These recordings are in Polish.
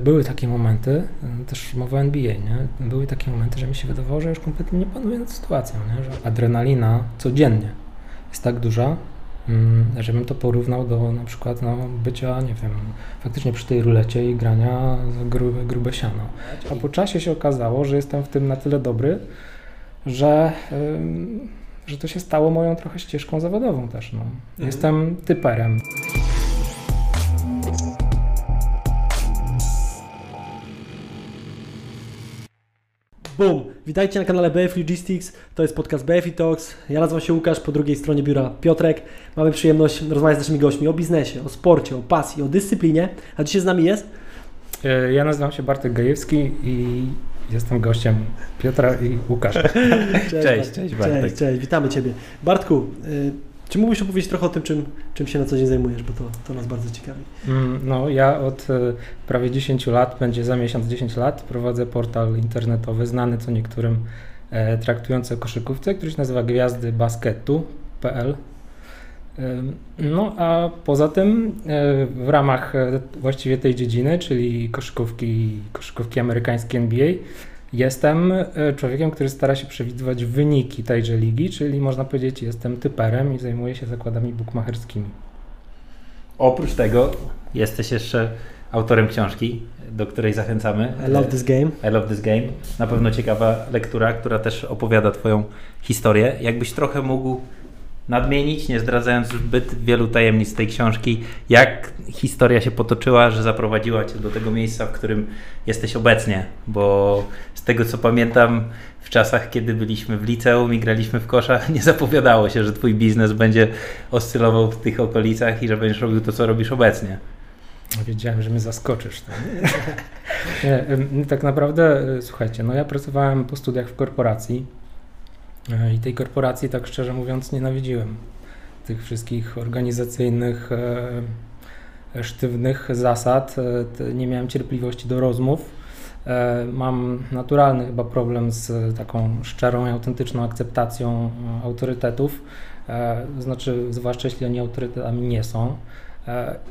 Były takie momenty, też mowa o NBA, nie? były takie momenty, że mi się wydawało, że już kompletnie nie panuję nad sytuacją, nie? że adrenalina codziennie jest tak duża, mm, żebym to porównał do na przykład no, bycia, nie wiem, faktycznie przy tej rulecie i grania grube, grube siano. A po czasie się okazało, że jestem w tym na tyle dobry, że, że to się stało moją trochę ścieżką zawodową też. No. Mhm. Jestem typerem. Boom! Witajcie na kanale BF Logistics, to jest podcast BF Talks. Ja nazywam się Łukasz, po drugiej stronie biura Piotrek. Mamy przyjemność rozmawiać z naszymi gośćmi o biznesie, o sporcie, o pasji, o dyscyplinie. A dzisiaj z nami jest? E, ja nazywam się Bartek Gajewski i jestem gościem Piotra i Łukasza. Cześć, cześć, cześć Bartek. Cześć, cześć, witamy Ciebie. Bartku, y, czy mógłbyś opowiedzieć trochę o tym, czym, czym się na co dzień zajmujesz, bo to, to nas bardzo ciekawi. Mm, no, ja od e, prawie 10 lat, będzie za miesiąc 10 lat, prowadzę portal internetowy znany co niektórym e, traktujący o koszykówce, który się nazywa gwiazdybasketu.pl. E, no a poza tym e, w ramach e, właściwie tej dziedziny, czyli koszykówki, koszykówki amerykańskiej NBA, Jestem e, człowiekiem, który stara się przewidywać wyniki tejże ligi, czyli można powiedzieć, jestem typerem i zajmuję się zakładami bukmacherskimi. Oprócz tego jesteś jeszcze autorem książki, do której zachęcamy. I love this game. I love this game. Na pewno ciekawa lektura, która też opowiada Twoją historię. Jakbyś trochę mógł nadmienić, nie zdradzając zbyt wielu tajemnic tej książki, jak historia się potoczyła, że zaprowadziła Cię do tego miejsca, w którym jesteś obecnie, bo z tego co pamiętam, w czasach, kiedy byliśmy w liceum i graliśmy w kosza, nie zapowiadało się, że Twój biznes będzie oscylował w tych okolicach i że będziesz robił to, co robisz obecnie. Wiedziałem, że mnie zaskoczysz. tak naprawdę, e, słuchajcie, no ja pracowałem po studiach w korporacji, I tej korporacji, tak szczerze mówiąc, nienawidziłem. Tych wszystkich organizacyjnych, e, sztywnych zasad. E, nie miałem cierpliwości do rozmów. Mam naturalny chyba problem z taką szczerą i autentyczną akceptacją autorytetów, znaczy, zwłaszcza jeśli oni autorytetami nie są.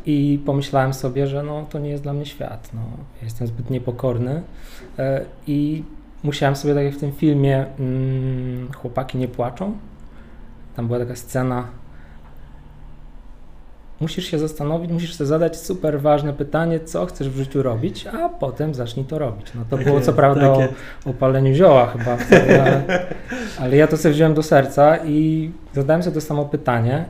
I pomyślałem sobie, że no, to nie jest dla mnie świat. No, jestem zbyt niepokorny i musiałem sobie, tak jak w tym filmie mm, Chłopaki nie płaczą, tam była taka scena, musisz się zastanowić, musisz sobie zadać super ważne pytanie, co chcesz w życiu robić, a potem zacznij to robić. No to było co prawda o, o paleniu zioła chyba, wtedy, ale, ale ja to sobie wziąłem do serca i zadałem sobie to samo pytanie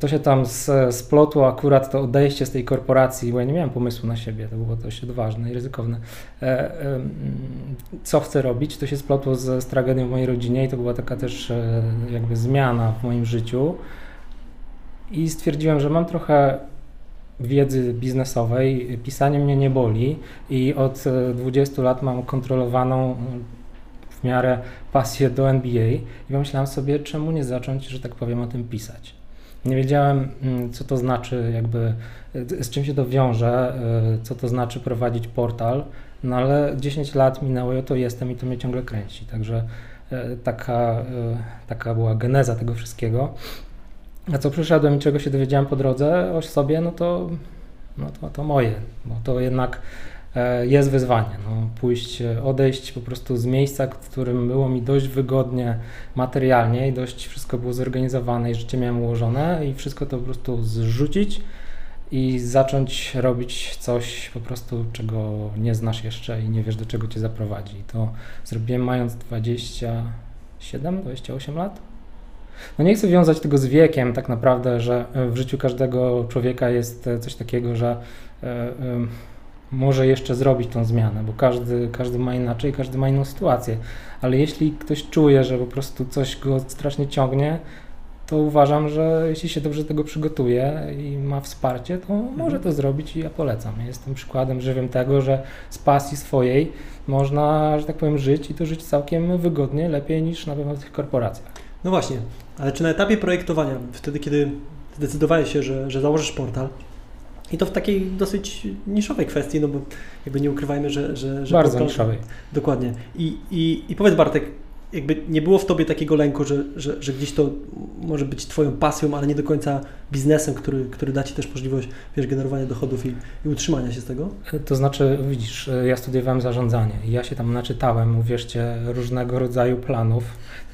to się tam splotło akurat to odejście z tej korporacji, bo ja nie miałem pomysłu na siebie, to było dość odważne i ryzykowne. E, co chcę robić, to się splotło z, z tragedią w mojej rodzinie i to była taka też e, jakby zmiana w moim życiu. I stwierdziłem, że mam trochę wiedzy biznesowej, pisanie mnie nie boli i od 20 e, lat mam kontrolowaną w miarę pasję do NBA i pomyślałem sobie, czemu nie zacząć, że tak powiem, o tym pisać. Nie wiedziałem, mm, co to znaczy, jakby z czym się to wiąże, y, co to znaczy prowadzić portal, no ale 10 lat minęło i oto jestem i to mnie ciągle kręci. Także y, taka, taka była geneza tego wszystkiego. A co przyszedłem i czego się dowiedziałem po drodze o sobie, no to, no to, to moje, bo to jednak E, jest wyzwanie. No, pójść, e, odejść po prostu z miejsca, w którym było mi dość wygodnie materialnie i dość wszystko było zorganizowane i życie miałem ułożone i wszystko to po prostu zrzucić i zacząć robić coś po prostu, czego nie znasz jeszcze i nie wiesz, do czego cię zaprowadzi. To zrobiłem mając 27, 28 lat. No nie chcę wiązać tego z wiekiem tak naprawdę, że w życiu każdego człowieka jest coś takiego, że może jeszcze zrobić tą zmianę, bo każdy, każdy ma inaczej, każdy ma inną sytuację. Ale jeśli ktoś czuje, że po prostu coś go strasznie ciągnie, to uważam, że jeśli się dobrze do tego przygotuje i ma wsparcie, to mhm. może to zrobić i ja polecam. jestem przykładem żywym tego, że z pasji swojej można, że tak powiem, żyć i to żyć całkiem wygodnie, lepiej niż na pewno w tych korporacjach. No właśnie, ale czy na etapie projektowania, wtedy kiedy zdecydowałeś się, że, że założysz portal, i to w takiej dosyć niszowej kwestii, no bo jakby nie ukrywajmy, że... że, że Bardzo niszowej. Dokładnie. I, i, I powiedz Bartek, jakby nie było w tobie takiego lęku, że, że, że gdzieś to może być twoją pasją, ale nie do końca biznesem, który, który da ci też możliwość wiesz, generowania dochodów i, i utrzymania się z tego? To znaczy, widzisz, ja studiowałem zarządzanie i ja się tam naczytałem, uwierzcie, różnego rodzaju planów,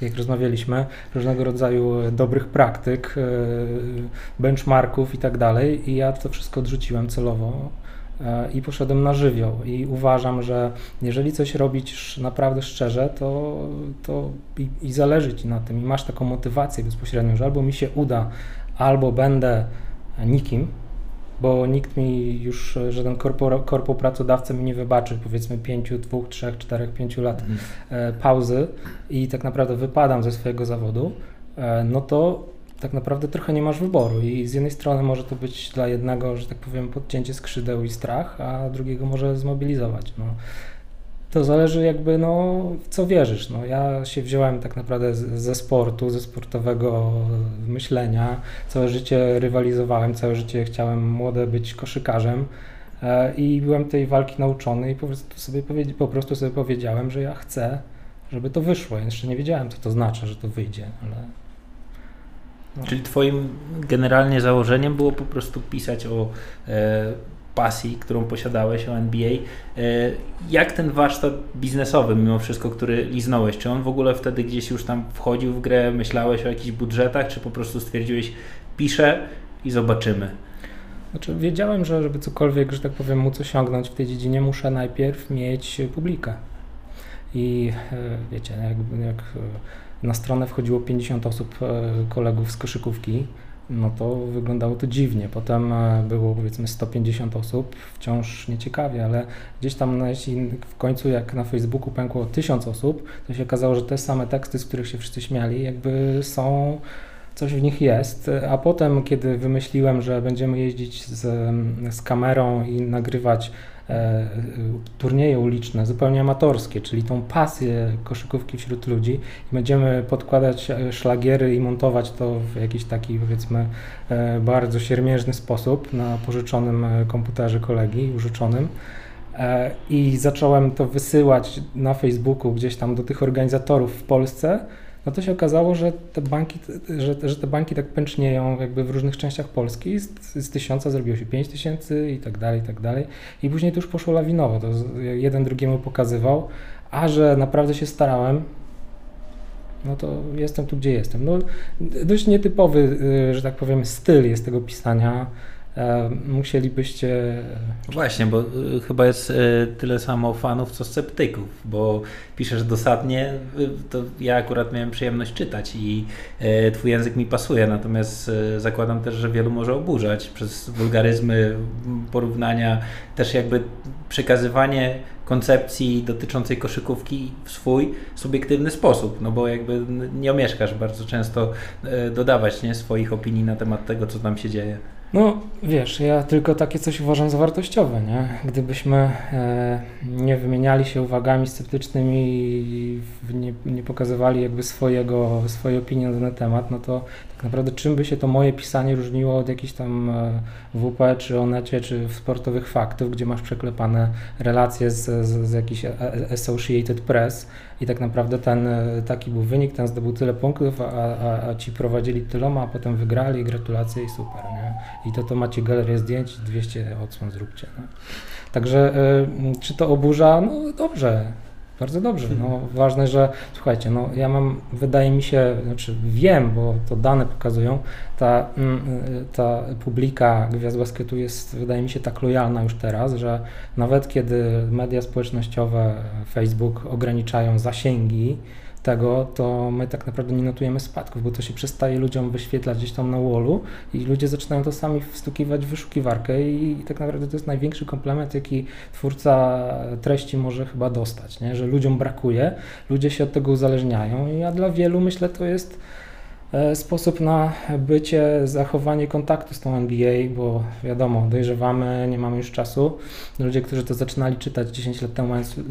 jak rozmawialiśmy, różnego rodzaju dobrych praktyk, e, benchmarków i tak dalej i ja to wszystko odrzuciłem celowo E, i poszedłem na żywioł. I uważam, że jeżeli coś robić naprawdę szczerze, to, to i, i zależy ci na tym, i masz taką motywację bezpośrednią, że albo mi się uda, albo będę nikim, bo nikt mi już, żaden korpo, korpo pracodawca mi nie wybaczy powiedzmy 5, 2, 3, 4, 5 lat. E, pauzy i tak naprawdę wypadam ze swojego zawodu, e, no to tak naprawdę trochę nie masz wyboru i z jednej strony może to być dla jednego, że tak powiem, podcięcie skrzydeł i strach, a drugiego może zmobilizować. No. To zależy jakby, no, w co wierzysz. No, ja się wziąłem tak naprawdę ze sportu, ze sportowego myślenia. Całe życie rywalizowałem, całe życie chciałem młode być koszykarzem e, i byłem tej walki nauczony i po prostu sobie, po prostu sobie powiedziałem, że ja chcę, żeby to wyszło. Jeszcze nie wiedziałem, co to znaczy, że to wyjdzie, ale. Czyli twoim generalnie założeniem było po prostu pisać o e, pasji, którą posiadałeś, o NBA. E, jak ten warsztat biznesowy, mimo wszystko, który liznąłeś, czy on w ogóle wtedy gdzieś już tam wchodził w grę, myślałeś o jakichś budżetach, czy po prostu stwierdziłeś, piszę i zobaczymy? Znaczy, wiedziałem, że żeby cokolwiek, że tak powiem, móc osiągnąć w tej dziedzinie, muszę najpierw mieć publikę. I e, wiecie, jak, jak na stronę wchodziło 50 osób, e, kolegów z koszykówki, no to wyglądało to dziwnie. Potem e, było powiedzmy 150 osób, wciąż nieciekawie, ale gdzieś tam jeśli w końcu jak na Facebooku pękło 1000 osób, to się okazało, że te same teksty, z których się wszyscy śmiali, jakby są coś w nich jest, a potem, kiedy wymyśliłem, że będziemy jeździć z, z kamerą i nagrywać turnieje uliczne, zupełnie amatorskie, czyli tą pasję koszykówki wśród ludzi i będziemy podkładać e, szlagiery i montować to w jakiś taki powiedzmy e, bardzo siermiężny sposób na pożyczonym komputerze kolegi, użyczonym. I zacząłem to wysyłać na Facebooku gdzieś tam do tych organizatorów w Polsce no to się okazało, że te banki, że, że te banki tak pęcznieją jakby w różnych częściach Polski. Z, z tysiąca zrobiło się pięć tysięcy i tak dalej, i tak dalej. I później to już poszło lawinowo. To jeden drugiemu pokazywał, a że naprawdę się starałem, no to jestem tu, gdzie jestem. No, dość nietypowy, y, że tak powiem, styl jest tego pisania. E, musielibyście. Właśnie, bo y, chyba jest tyle samo fanów, co sceptyków, bo piszesz dosadnie, to ja akurat miałem przyjemność czytać i twój język mi pasuje, natomiast zakładam też, że wielu może oburzać przez wulgaryzmy, porównania, też jakby przekazywanie koncepcji dotyczącej koszykówki w swój subiektywny sposób, no bo jakby nie omieszkasz bardzo często dodawać nie, swoich opinii na temat tego, co tam się dzieje. No, wiesz, ja tylko takie coś uważam za wartościowe, nie? Gdybyśmy e, nie wymieniali się uwagami sceptycznymi i nie, nie, pokazywali jakby swojego, swojej opinii na ten temat, no to tak naprawdę czym by się to moje pisanie różniło od jakichś tam e, WP, czy Onecie, czy sportowych faktów, gdzie masz przeklepane relacje z, z, z jakiś Associated Press i tak naprawdę ten e, taki był wynik, ten zdobył tyle punktów, a, a, a ci prowadzili tyloma, a potem wygrali, gratulacje i super, nie? I to to macie galerię zdjęć, 200 odsłon zróbcie. No. Także y, czy to oburza? No dobrze, bardzo dobrze. No, ważne, że słuchajcie, no, ja mam, wydaje mi się, znaczy wiem, bo to dane pokazują, ta, mm, ta publika Gwiazd Basketu jest, wydaje mi się, tak lojalna już teraz, że nawet kiedy media społecznościowe, Facebook ograniczają zasięgi, tego, to my tak naprawdę nie notujemy spadków, bo to się przestaje ludziom wyświetlać gdzieś tam na wallu i ludzie zaczynają to sami wstukiwać w wyszukiwarkę i, i tak naprawdę to jest największy komplement, jaki twórca treści może chyba dostać, nie? że ludziom brakuje, ludzie się od tego uzależniają, a dla wielu myślę to jest sposób na bycie, zachowanie kontaktu z tą NBA, bo wiadomo, dojrzewamy, nie mamy już czasu. Ludzie, którzy to zaczynali czytać 10 lat temu, mając e,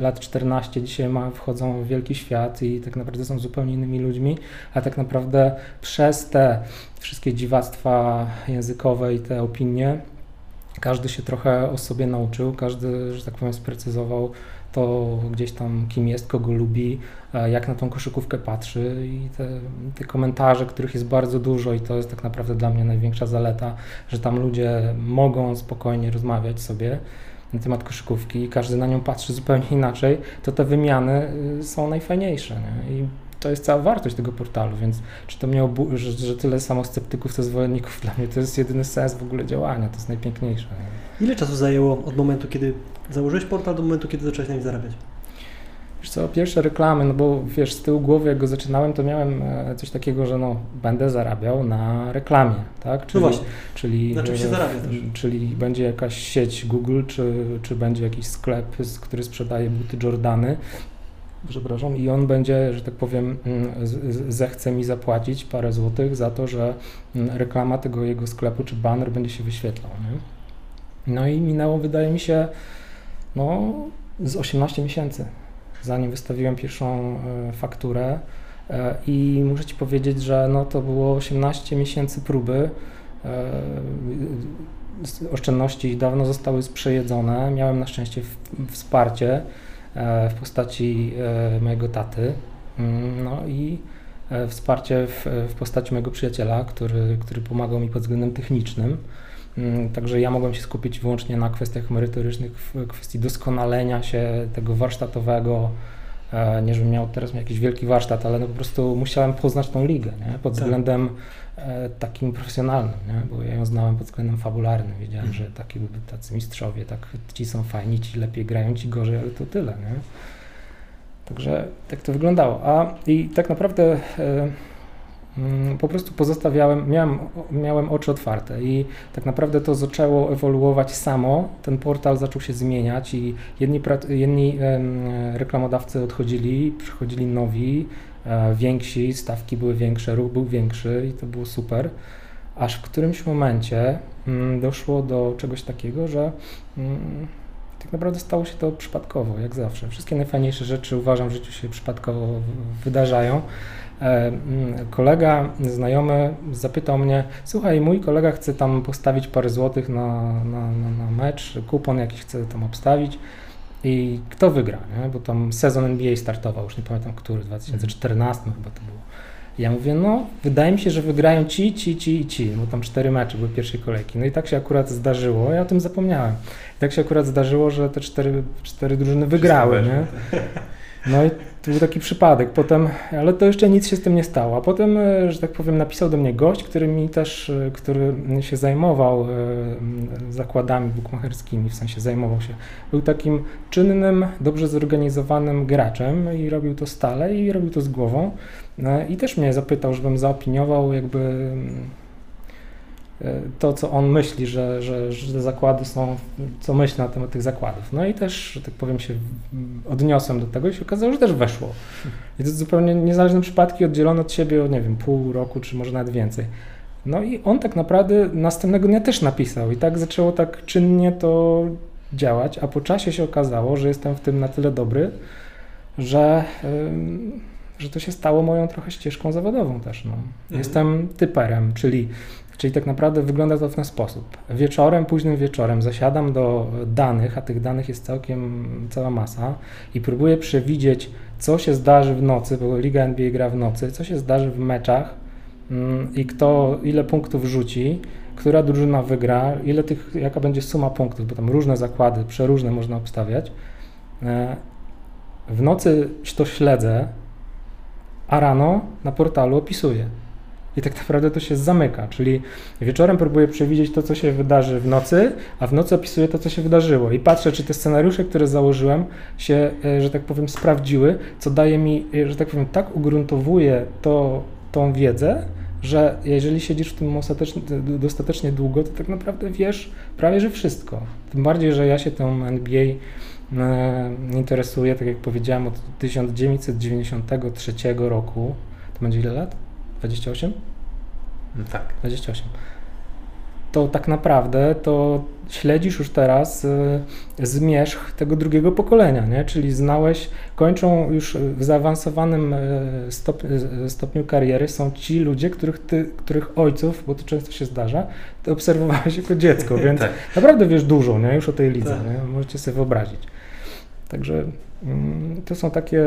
lat 14, dzisiaj ma, wchodzą w wielki świat i tak naprawdę są zupełnie innymi ludźmi, a tak naprawdę przez te wszystkie dziwactwa językowe i te opinie każdy się trochę o sobie nauczył, każdy, że tak powiem, sprecyzował to gdzieś tam, kim jest, kogo lubi, e, jak na tą koszykówkę patrzy i te, te, komentarze, których jest bardzo dużo i to jest tak naprawdę dla mnie największa zaleta, że tam ludzie mogą spokojnie rozmawiać sobie na temat koszykówki i każdy na nią patrzy zupełnie inaczej, to te wymiany y, są najfajniejsze. Nie? I to jest cała wartość tego portalu, więc czy to mnie obu- że, że tyle samo sceptyków to zwolenników, dla mnie to jest jedyny sens w ogóle działania, to jest najpiękniejsze. Nie? Ile czasu zajęło od momentu, kiedy założyłeś portal, do momentu, kiedy zacząłeś na nim zarabiać? Wiesz co, pierwsze reklamy, no bo wiesz, z tyłu głowy jak go zaczynałem, to miałem e, coś takiego, że no, będę zarabiał na reklamie, tak? No czyli, no właśnie, czyli, na czym się zarabia też? Czyli będzie jakaś sieć Google, czy, czy będzie jakiś sklep, który sprzedaje buty Jordany, przepraszam, i on będzie, że tak powiem, mm, zechce mi zapłacić parę złotych za to, że mm, reklama tego jego sklepu czy banner będzie się wyświetlał. Nie? No i minęło, wydaje mi się, no, z 18 miesięcy, zanim wystawiłem pierwszą e, fakturę. E, I muszę Ci powiedzieć, że no, to było 18 miesięcy próby. E, oszczędności dawno zostały przejedzone. Miałem na szczęście wsparcie w postaci mojego taty. Mm, no i wsparcie w, w postaci mojego przyjaciela, który, który pomagał mi pod względem technicznym. Mm, także ja mogłem się skupić wyłącznie na kwestiach merytorycznych, w kwestii doskonalenia się tego warsztatowego. E, nie, żebym miał teraz jakiś wielki warsztat, ale no po prostu musiałem poznać tą ligę nie? pod tak. względem e, takim profesjonalnym, nie? bo ja ją znałem pod względem fabularnym. Wiedziałem, że taki, tacy mistrzowie, tak, ci są fajni, ci lepiej grają, ci gorzej, ale to tyle. Nie? Także tak to wyglądało. A i tak naprawdę. Mm, po prostu pozostawiałem, miałem, miałem oczy otwarte i tak naprawdę to zaczęło ewoluować samo. Ten portal zaczął się zmieniać i jedni, jedni reklamodawcy odchodzili, przychodzili nowi, e, więksi, stawki były większe, ruch był większy i to było super. Aż w którymś momencie mm, doszło do czegoś takiego, że mm, tak naprawdę stało się to przypadkowo, jak zawsze. Wszystkie najfajniejsze rzeczy uważam w życiu się przypadkowo wydarzają. E, mm, kolega, znajomy zapytał mnie, słuchaj, mój kolega chce tam postawić parę złotych na, na, na, mecz, kupon jakiś chce tam obstawić i kto wygra, nie? bo tam sezon NBA startował, już nie pamiętam który, w 2014 chyba to było. Ja mówię, no wydaje mi się, że wygrają ci, ci, ci i ci, bo tam cztery mecze były pierwszej kolejki. No i tak się akurat zdarzyło, ja o tym zapomniałem. I tak się akurat zdarzyło, że te cztery, cztery drużyny wygrały, nie? No i to był taki przypadek. Potem, ale to jeszcze nic się z tym nie stało. A potem, e, że tak powiem, napisał do mnie gość, który mi też, e, który się zajmował e, zakładami bukmacherskimi, w sensie zajmował się. Był takim czynnym, dobrze zorganizowanym graczem i robił to stale i robił to z głową. I też mnie zapytał, żebym zaopiniował jakby to, co on myśli, że, że, że zakłady są, co myśli na temat tych zakładów. No i też, że tak powiem, się odniosłem do tego i się okazało, że też weszło. I to zupełnie niezależne przypadki oddzielone od siebie nie wiem, pół roku, czy może nawet więcej. No i on tak naprawdę następnego dnia też napisał i tak zaczęło tak czynnie to działać, a po czasie się okazało, że jestem w tym na tyle dobry, że, że to się stało moją trochę ścieżką zawodową też. No. Mhm. Jestem typerem, czyli Czyli tak naprawdę wygląda to w ten sposób. Wieczorem, późnym wieczorem zasiadam do danych, a tych danych jest całkiem cała masa i próbuję przewidzieć, co się zdarzy w nocy, bo Liga NBA gra w nocy, co się zdarzy w meczach mm, i kto, ile punktów rzuci, która drużyna wygra, ile tych, jaka będzie suma punktów, bo tam różne zakłady, przeróżne można obstawiać. E, w nocy to śledzę, a rano na portalu opisuję i tak naprawdę to się zamyka, czyli wieczorem próbuję przewidzieć to, co się wydarzy w nocy, a w nocy opisuję to, co się wydarzyło i patrzę, czy te scenariusze, które założyłem się, e, że tak powiem, sprawdziły, co daje mi, e, że tak powiem, tak ugruntowuje to, tą wiedzę, że jeżeli siedzisz w tym dostatecznie długo, to tak naprawdę wiesz prawie, że wszystko. Tym bardziej, że ja się tą NBA e, interesuję, tak jak powiedziałem, od 1993 roku. To będzie ile lat? 28? No tak. 28. to tak naprawdę to śledzisz już teraz y, zmierzch tego drugiego pokolenia, nie? czyli znałeś, kończą już w zaawansowanym y, stop, y, stopniu kariery są ci ludzie, których, ty, których ojców, bo to często się zdarza, ty obserwowałeś jako dziecko, więc tak. naprawdę wiesz dużo nie? już o tej lidze, tak. możecie sobie wyobrazić. Także to są takie,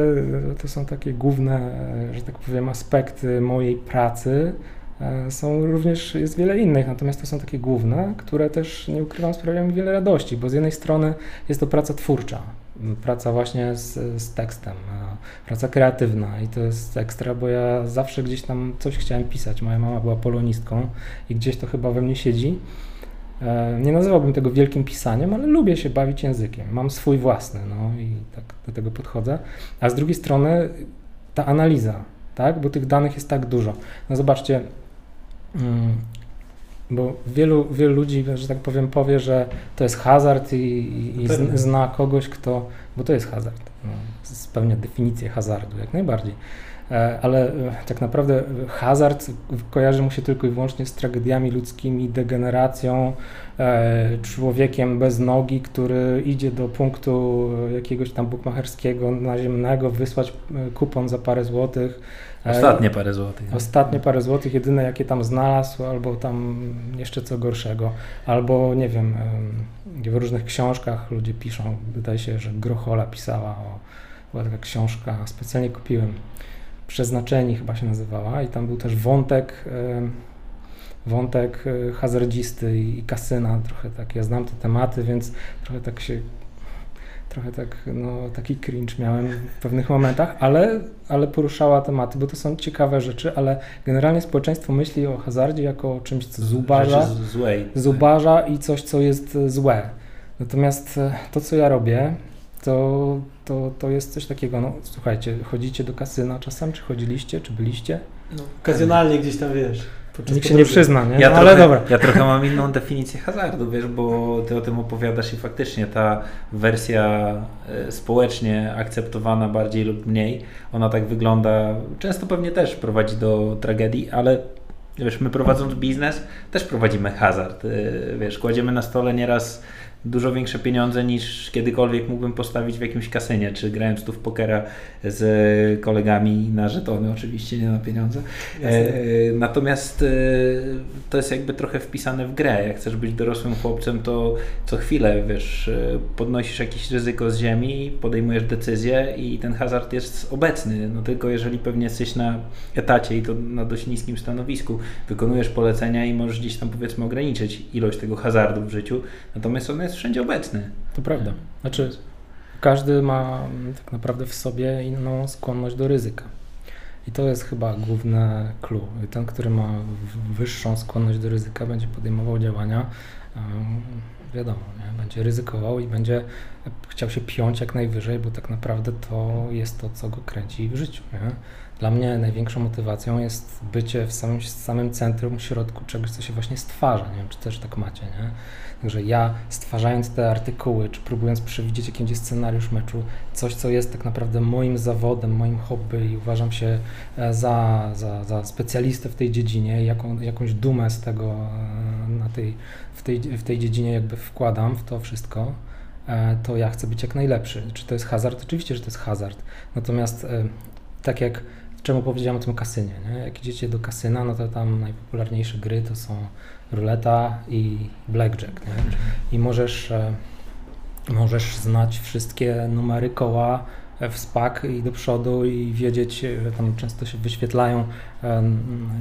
to są takie główne, że tak powiem, aspekty mojej pracy, E, są również, jest wiele innych, natomiast to są takie główne, które też, nie ukrywam, sprawiają mi wiele radości, bo z jednej strony jest to praca twórcza, praca właśnie z, z tekstem, e, praca kreatywna i to jest ekstra, bo ja zawsze gdzieś tam coś chciałem pisać. Moja mama była polonistką i gdzieś to chyba we mnie siedzi. E, nie nazywałbym tego wielkim pisaniem, ale lubię się bawić językiem. Mam swój własny, no i tak do tego podchodzę. A z drugiej strony ta analiza, tak, bo tych danych jest tak dużo. No zobaczcie, Mm. Bo wielu, wielu ludzi, że tak powiem, powie, że to jest hazard i, i, i zna kogoś, kto. Bo to jest hazard. No, spełnia definicję hazardu, jak najbardziej. E, ale e, tak naprawdę hazard kojarzy mu się tylko i wyłącznie z tragediami ludzkimi, degeneracją, e, człowiekiem bez nogi, który idzie do punktu jakiegoś tam bukmacherskiego naziemnego, wysłać kupon za parę złotych Ostatnie parę złotych. Ostatnie parę złotych, jedyne jakie tam znalazł, albo tam jeszcze co gorszego. Albo nie wiem, w różnych książkach ludzie piszą, wydaje się, że Grochola pisała o, była taka książka, specjalnie kupiłem, Przeznaczeni chyba się nazywała i tam był też wątek wątek e, hazardzisty i kasyna, trochę tak, ja znam te tematy, więc trochę tak się trochę tak, no, taki cringe miałem w pewnych momentach, ale, ale poruszała tematy, bo to są ciekawe rzeczy, ale generalnie społeczeństwo myśli o hazardzie jako o czymś, co zubaża, zubaża i coś, co jest złe. Natomiast e, to, co ja robię, to, to, to jest coś takiego, no słuchajcie, chodzicie do kasyna czasem, czy chodziliście, czy byliście? No, okazjonalnie gdzieś tam, wiesz. Nikt się nie przyzna, nie? Ja no, trochę, ale dobra. Ja trochę mam inną definicję hazardu, wiesz, bo ty o tym opowiadasz i faktycznie ta wersja e, społecznie akceptowana bardziej lub mniej, ona tak wygląda, często pewnie też prowadzi do tragedii, ale wiesz, my prowadząc biznes też prowadzimy hazard, e, wiesz, kładziemy na stole nieraz dużo większe pieniądze niż kiedykolwiek mógłbym postawić w jakimś kasynie, czy grając tu w pokera z kolegami na żetony, oczywiście nie na pieniądze. E, natomiast e, to jest jakby trochę wpisane w grę. Jak chcesz być dorosłym chłopcem, to co chwilę, wiesz, e, podnosisz jakieś ryzyko z ziemi, podejmujesz decyzję i ten hazard jest obecny. No tylko jeżeli pewnie jesteś na etacie i to na dość niskim stanowisku, wykonujesz polecenia i możesz gdzieś tam powiedzmy ograniczyć ilość tego hazardu w życiu, natomiast on jest wszędzie obecny. To prawda. Znaczy, każdy ma tak naprawdę w sobie inną skłonność do ryzyka. I to jest chyba główne clue. Ten, który ma wyższą skłonność do ryzyka, będzie podejmował działania, wiadomo, nie? będzie ryzykował i będzie chciał się piąć jak najwyżej, bo tak naprawdę to jest to, co go kręci w życiu. Nie? Dla mnie największą motywacją jest bycie w samym, samym centrum, środku czegoś, co się właśnie stwarza. Nie wiem, czy też tak macie, nie? Także ja stwarzając te artykuły, czy próbując przewidzieć jaki będzie scenariusz meczu, coś co jest tak naprawdę moim zawodem, moim hobby i uważam się e, za, za, za specjalistę w tej dziedzinie, jaką, jakąś dumę z tego e, na tej, w, tej, w tej dziedzinie jakby wkładam w to wszystko, e, to ja chcę być jak najlepszy. Czy to jest hazard? Oczywiście, że to jest hazard. Natomiast tak jak czemu powiedziałem o tym kasynie, nie? jak idziecie do kasyna, no to tam najpopularniejsze gry to są ruleta i blackjack. Nie? I możesz, e, możesz znać wszystkie numery koła w SPAK i do przodu i wiedzieć, że tam często się wyświetlają,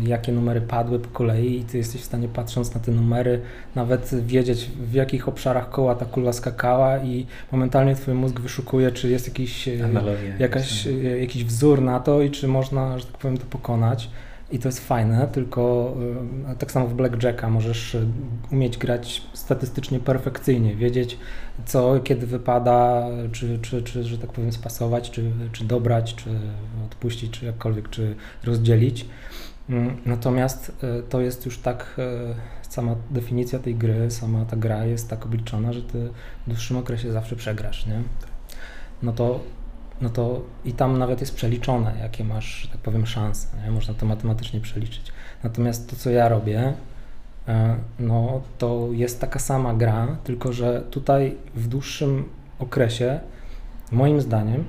jakie numery padły po kolei i ty jesteś w stanie patrząc na te numery nawet wiedzieć w jakich obszarach koła ta kula skakała i momentalnie twój mózg wyszukuje, czy jest jakiś, e, jakaś, e, jakiś wzór na to i czy można, że tak powiem, to pokonać. I to jest fajne, tylko e, tak samo w Blackjacka możesz e, umieć grać statystycznie perfekcyjnie, wiedzieć co, kiedy wypada, czy, czy, czy że tak powiem spasować, czy, czy dobrać, czy odpuścić, czy jakkolwiek, czy rozdzielić. Mm, natomiast e, to jest już tak, sama definicja tej gry, sama ta gra jest tak obliczona, że ty w dłuższym okresie zawsze przegrasz, nie? No to no to i tam nawet jest przeliczone, jakie masz, tak powiem, szanse. Nie? Można to matematycznie przeliczyć. Natomiast to, co ja robię, no to jest taka sama gra, tylko że tutaj w dłuższym okresie, moim zdaniem,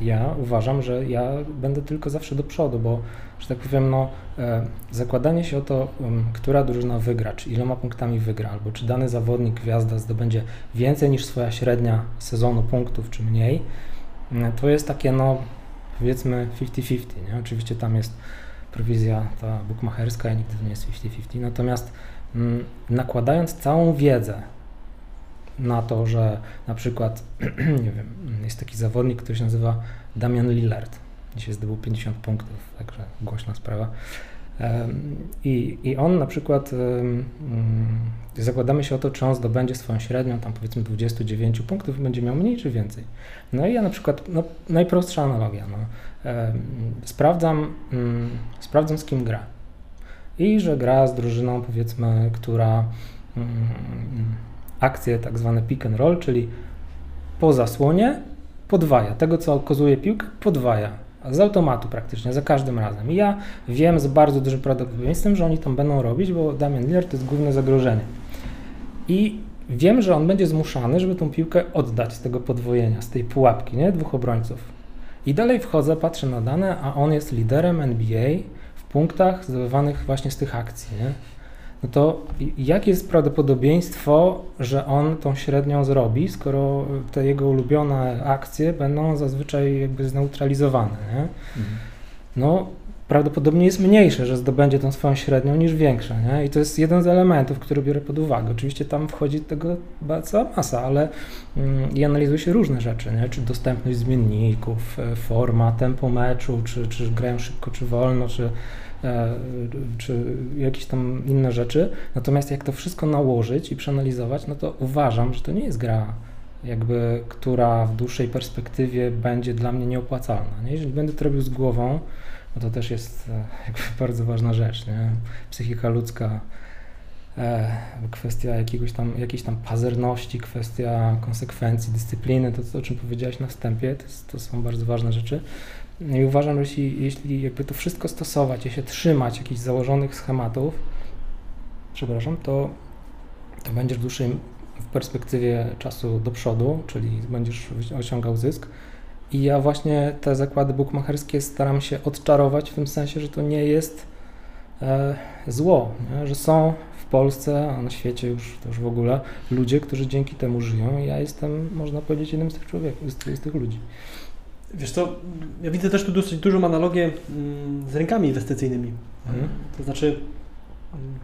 ja uważam, że ja będę tylko zawsze do przodu, bo, że tak powiem, no, e, zakładanie się o to, która drużyna wygra, czy iloma punktami wygra, albo czy dany zawodnik, gwiazda zdobędzie więcej niż swoja średnia sezonu punktów, czy mniej, to jest takie, no, powiedzmy 50-50, nie? Oczywiście tam jest prowizja ta bukmacherska, ja nigdy to nie jest 50-50, natomiast mm, nakładając całą wiedzę na to, że na przykład, nie wiem, jest taki zawodnik, który się nazywa Damian Lillard. Dzisiaj zdobył 50 punktów, także głośna sprawa. I, I on na przykład, mm, zakładamy się o to, czy on zdobędzie swoją średnią, tam powiedzmy 29 punktów, będzie miał mniej czy więcej. No i ja na przykład, no, najprostsza analogia, no, sprawdzam, mm, sprawdzam z kim gra. I że gra z drużyną, powiedzmy, która mm, akcje tak zwane pick and roll, czyli po zasłonie podwaja. Tego, co okazuje piłkę, podwaja. Z automatu praktycznie, za każdym razem. I ja wiem z bardzo dużym prawdopodobieństwem, że oni tam będą robić, bo Damian Lillard to jest główne zagrożenie. I wiem, że on będzie zmuszany, żeby tą piłkę oddać z tego podwojenia, z tej pułapki, nie? Dwóch obrońców. I dalej wchodzę, patrzę na dane, a on jest liderem NBA w punktach zdobywanych właśnie z tych akcji, nie? no to jakie jest prawdopodobieństwo, że on tą średnią zrobi, skoro te jego ulubione akcje będą zazwyczaj jakby zneutralizowane, nie? Mhm. No, prawdopodobnie jest mniejsze, że zdobędzie tą swoją średnią niż większe, nie? I to jest jeden z elementów, który biorę pod uwagę. Oczywiście tam wchodzi tego cała masa, ale mm, i analizuje się różne rzeczy, nie? Czy dostępność zmienników, e, forma, tempo meczu, czy, czy grają szybko, czy wolno, czy E, czy jakieś tam inne rzeczy. Natomiast jak to wszystko nałożyć i przeanalizować, no to uważam, że to nie jest gra jakby, która w dłuższej perspektywie będzie dla mnie nieopłacalna. Nie? Jeżeli będę to robił z głową, no to też jest e, bardzo ważna rzecz. Nie? Psychika ludzka, e, kwestia jakiegoś tam, jakiejś tam pazerności, kwestia konsekwencji, dyscypliny, to, o czym powiedziałeś na wstępie, to, to są bardzo ważne rzeczy. I uważam, że jeśli, jeśli jakby to wszystko stosować, się trzymać jakichś założonych schematów, przepraszam, to, to będziesz w dłuższej w perspektywie czasu do przodu, czyli będziesz osiągał zysk. I ja właśnie te zakłady bukmacherskie staram się odczarować w tym sensie, że to nie jest e, zło, nie? że są w Polsce, a na świecie już, to już w ogóle ludzie, którzy dzięki temu żyją i ja jestem, można powiedzieć, jednym z tych człowieków, z, z tych ludzi. Wiesz co, ja widzę też tu dosyć dużą analogię mm, z rynkami inwestycyjnymi. Mhm. To znaczy mm,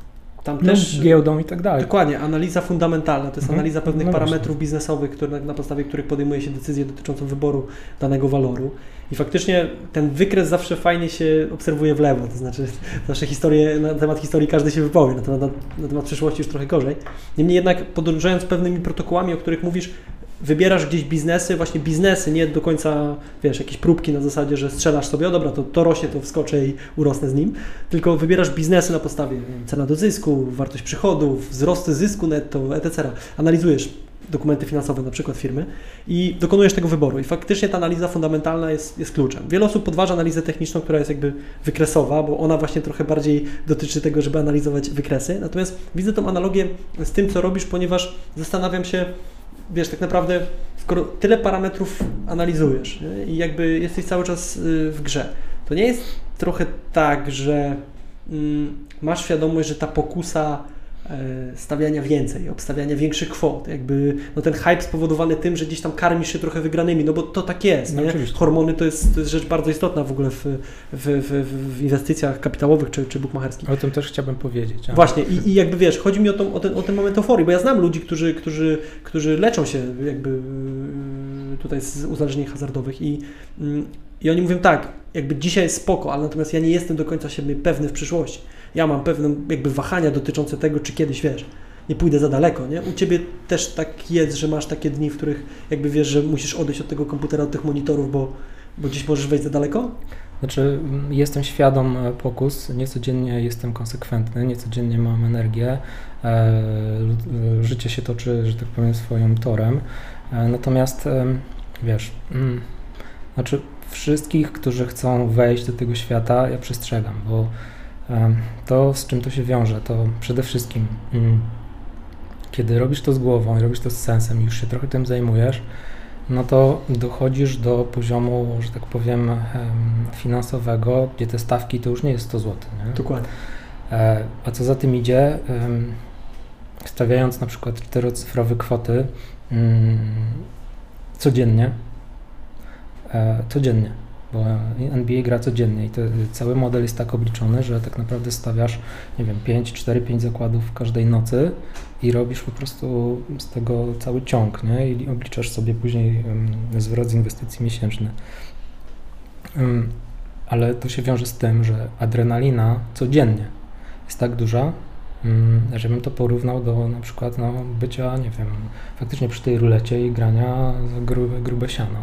tam no, też... giełdą i tak dalej. Dokładnie, analiza fundamentalna, to jest mhm. analiza pewnych no parametrów biznesowych, które, na podstawie których podejmuje się decyzję dotyczącą wyboru danego waloru. I faktycznie ten wykres zawsze fajnie się obserwuje w lewo, to znaczy zawsze historie, na temat historii każdy się wypowie, na temat, na, na temat przyszłości już trochę gorzej. Niemniej jednak podążając pewnymi protokołami, o których mówisz, wybierasz gdzieś biznesy, właśnie biznesy, nie do końca, wiesz, jakieś próbki na zasadzie, że strzelasz sobie, o dobra, to, to rośnie, to wskoczę i urosnę z nim, tylko wybierasz biznesy na podstawie cena do zysku, wartość przychodów, wzrosty zysku netto, etc. Analizujesz dokumenty finansowe na przykład firmy i dokonujesz tego wyboru. I faktycznie ta analiza fundamentalna jest, jest kluczem. Wiele osób podważa analizę techniczną, która jest jakby wykresowa, bo ona właśnie trochę bardziej dotyczy tego, żeby analizować wykresy. Natomiast widzę tą analogię z tym, co robisz, ponieważ zastanawiam się, wiesz, tak naprawdę, skoro tyle parametrów analizujesz nie? i jakby jesteś cały czas y, w grze, to nie jest trochę tak, że mm, masz świadomość, że ta pokusa stawiania więcej, obstawiania większych kwot. Jakby no ten hype spowodowany tym, że gdzieś tam karmisz się trochę wygranymi, no bo to tak jest. No, Hormony to jest, to jest rzecz bardzo istotna w ogóle w, w, w, w inwestycjach kapitałowych czy, czy bukmacherskich. O tym też chciałbym powiedzieć. A? Właśnie I, i jakby wiesz, chodzi mi o, tą, o, ten, o ten moment euforii, bo ja znam ludzi, którzy, którzy, którzy leczą się jakby y, tutaj z uzależnień hazardowych i, mm, i oni mówią tak, jakby dzisiaj jest spoko, ale natomiast ja nie jestem do końca siebie pewny w przyszłości ja mam pewne jakby wahania dotyczące tego, czy kiedyś wiesz, nie pójdę za daleko, nie? U Ciebie też tak jest, że masz takie dni, w których jakby wiesz, że musisz odejść od tego komputera, od tych monitorów, bo, bo gdzieś możesz wejść za daleko? Znaczy, jestem świadom e, pokus, niecodziennie jestem konsekwentny, niecodziennie mam energię, e, życie się toczy, że tak powiem, swoim torem. E, natomiast, wiesz, mm, znaczy wszystkich, którzy chcą wejść do tego świata, ja przestrzegam, bo To z czym to się wiąże, to przede wszystkim, mm, kiedy robisz to z głową i robisz to z sensem i już się trochę tym zajmujesz, no to dochodzisz do poziomu, że tak powiem, finansowego, gdzie te stawki to już nie jest 100 zł. Nie? Dokładnie. E, a co za tym idzie, stawiając na przykład czterocyfrowe kwoty mm, codziennie, e, codziennie, bo NBA gra codziennie i to, cały model jest tak obliczony, że tak naprawdę stawiasz, nie wiem, 5, 4, 5 zakładów każdej nocy i robisz po prostu z tego cały ciąg, nie? I obliczasz sobie później zwrot z inwestycji miesięczny. Ale to się wiąże z tym, że adrenalina codziennie jest tak duża, żebym to porównał do na przykład no, bycia, nie wiem, faktycznie przy tej rulecie i grania grube, grube siano.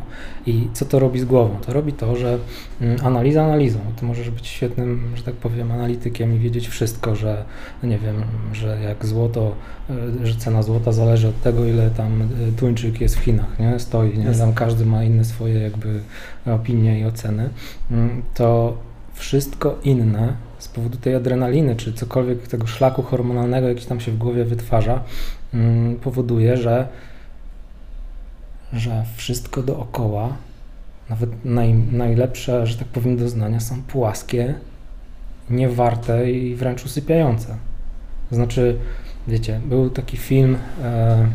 I co to robi z głową? To robi to, że mm, analiza analizą. Ty możesz być świetnym, że tak powiem, analitykiem i wiedzieć wszystko, że nie wiem, że jak złoto, e, że cena złota zależy od tego, ile tam e, tuńczyk jest w Chinach, nie? Stoi, nie? Tam każdy ma inne swoje jakby opinie i oceny. Mm, to wszystko inne powodu tej adrenaliny, czy cokolwiek tego szlaku hormonalnego, jaki tam się w głowie wytwarza, mm, powoduje, że, że wszystko dookoła, nawet naj, najlepsze, że tak powiem, doznania są płaskie, niewarte i wręcz usypiające. Znaczy, wiecie, był taki film, e,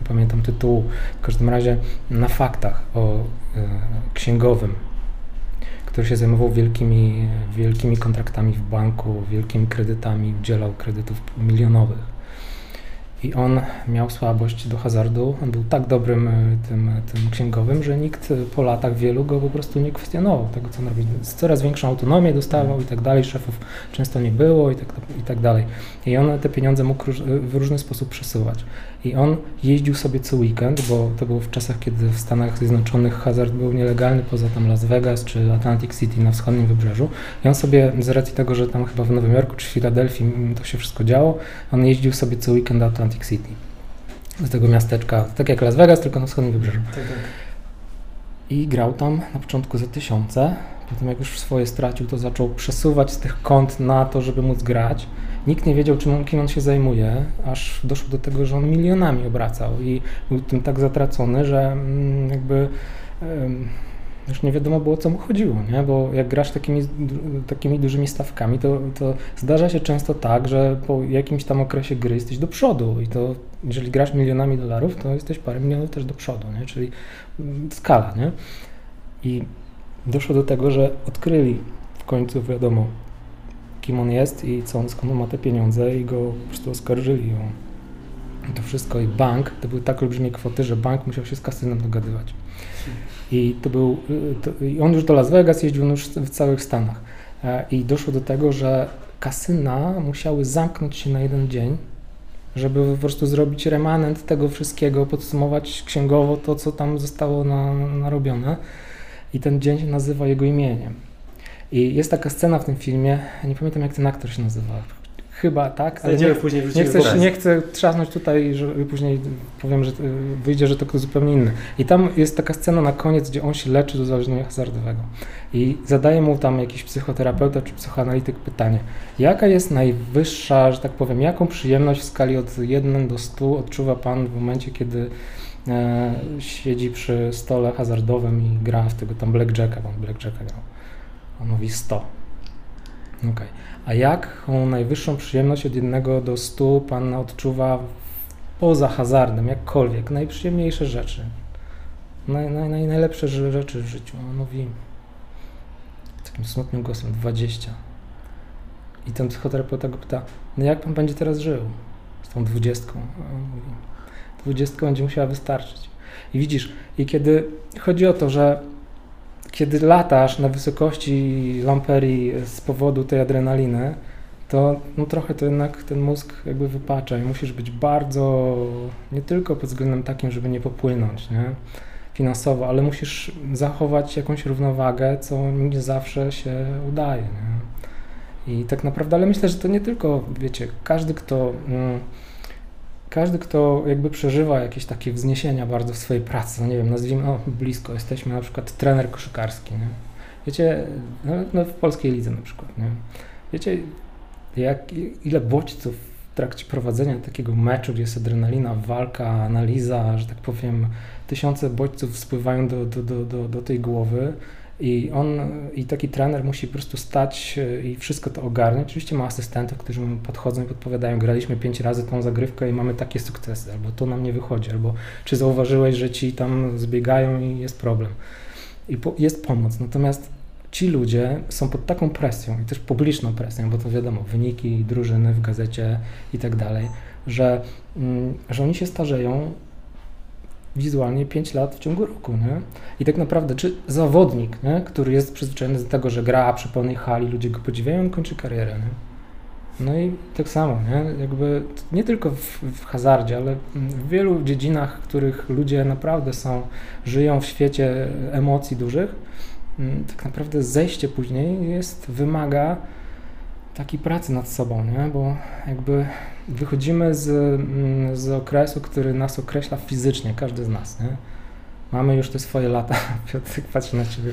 nie pamiętam tytułu, w każdym razie na faktach o e, księgowym, który się zajmował wielkimi, wielkimi kontraktami w banku, wielkimi kredytami, udzielał kredytów milionowych. I on miał słabość do hazardu. On był tak dobrym e, tym, tym księgowym, że nikt po latach wielu go po prostu nie kwestionował tego, co on robi. Coraz większą autonomię dostawał i tak dalej. Szefów często nie było i tak, i tak dalej. I on te pieniądze mógł w różny sposób przesuwać. I on jeździł sobie co weekend, bo to było w czasach, kiedy w Stanach Zjednoczonych hazard był nielegalny poza tam Las Vegas czy Atlantic City na wschodnim wybrzeżu. I on sobie z racji tego, że tam chyba w Nowym Jorku czy Filadelfii to się wszystko działo, on jeździł sobie co weekend do Atlantic City. Do tego miasteczka, tak jak Las Vegas, tylko na wschodnim wybrzeżu. Tak, tak. I grał tam na początku za tysiące, potem jak już swoje stracił, to zaczął przesuwać z tych kont na to, żeby móc grać. Nikt nie wiedział, czym, kim on się zajmuje, aż doszło do tego, że on milionami obracał i był tym tak zatracony, że mm, jakby już nie wiadomo było, co mu chodziło, nie? bo jak grasz takimi, takimi dużymi stawkami, to, to zdarza się często tak, że po jakimś tam okresie gry jesteś do przodu i to jeżeli grasz milionami dolarów, to jesteś parę milionów też do przodu, nie? czyli mm, skala. Nie? I doszło do tego, że odkryli w końcu, wiadomo, kim on jest i co on, skąd on ma te pieniądze i go po prostu oskarżyli o to wszystko. I bank, to były tak olbrzymie kwoty, że bank musiał się z kasynem dogadywać. I to był, to, i on już do Las Vegas jeździł już w całych Stanach. E, I doszło do tego, że kasyna musiały zamknąć się na jeden dzień, żeby po prostu zrobić remanent tego wszystkiego, podsumować księgowo to, co tam zostało na, narobione. I ten dzień nazywa jego imieniem. I jest taka scena w tym filmie, nie pamiętam jak ten aktor się nazywa. Chyba tak, ale nie, później nie, chcę, nie chcę trzasnąć tutaj, że później powiem, że wyjdzie, że to ktoś zupełnie inny. I tam jest taka scena na koniec, gdzie on się leczy do uzależnienia hazardowego. I zadaje mu tam jakiś psychoterapeuta czy psychoanalityk pytanie, jaka jest najwyższa, że tak powiem, jaką przyjemność w skali od 1 do 100 odczuwa Pan w momencie, kiedy e, siedzi przy stole hazardowym i gra w tego tam blackjacka, bo on blackjacka grał. On mówi 100. Okay. A jaką najwyższą przyjemność od 1 do 100 Pan odczuwa poza hazardem, jakkolwiek? Najprzyjemniejsze rzeczy. Naj, naj, naj, najlepsze rzeczy w życiu. On mówi takim smutnym głosem 20. I ten psychoterapeuta go pyta, no jak Pan będzie teraz żył z tą dwudziestką? A on mówi, dwudziestka będzie musiała wystarczyć. I widzisz, i kiedy chodzi o to, że kiedy latasz na wysokości lamperii z powodu tej adrenaliny, to no trochę to jednak ten mózg jakby wypacza i musisz być bardzo, nie tylko pod względem takim, żeby nie popłynąć, nie? finansowo, ale musisz zachować jakąś równowagę, co nie zawsze się udaje. Nie? I tak naprawdę, ale myślę, że to nie tylko, wiecie, każdy, kto mm, każdy, kto jakby przeżywa jakieś takie wzniesienia bardzo w swojej pracy, no nie wiem, nazwijmy, o blisko, jesteśmy na przykład trener koszykarski, nie? Wiecie, no, no w polskiej lidze na przykład, nie? wiecie, jak, ile bodźców w trakcie prowadzenia takiego meczu, gdzie jest adrenalina, walka, analiza, że tak powiem, tysiące bodźców spływają do, do, do, do, do tej głowy i on, i taki trener musi po prostu stać e, i wszystko to ogarnąć. Oczywiście ma asystentów, którzy mu podchodzą i podpowiadają, graliśmy pięć razy tą zagrywkę i mamy takie sukcesy, albo to nam nie wychodzi, albo czy zauważyłeś, że ci tam zbiegają i jest problem. I po, jest pomoc. Natomiast ci ludzie są pod taką presją i też publiczną presją, bo to wiadomo, wyniki drużyny w gazecie i tak dalej, że, mm, że oni się starzeją wizualnie 5 lat w ciągu roku, nie? I tak naprawdę, czy zawodnik, nie? który jest przyzwyczajony do tego, że gra przy pełnej hali, ludzie go podziwiają, kończy karierę, nie? No i tak samo, nie? Jakby nie tylko w, w hazardzie, ale w wielu dziedzinach, w których ludzie naprawdę są, żyją w świecie emocji dużych, mm, tak naprawdę zejście później jest, wymaga takiej pracy nad sobą, nie? Bo jakby wychodzimy z, mm, z okresu, który nas określa fizycznie, każdy z nas. Nie? Mamy już te swoje lata. Piotr, patrzę na Ciebie,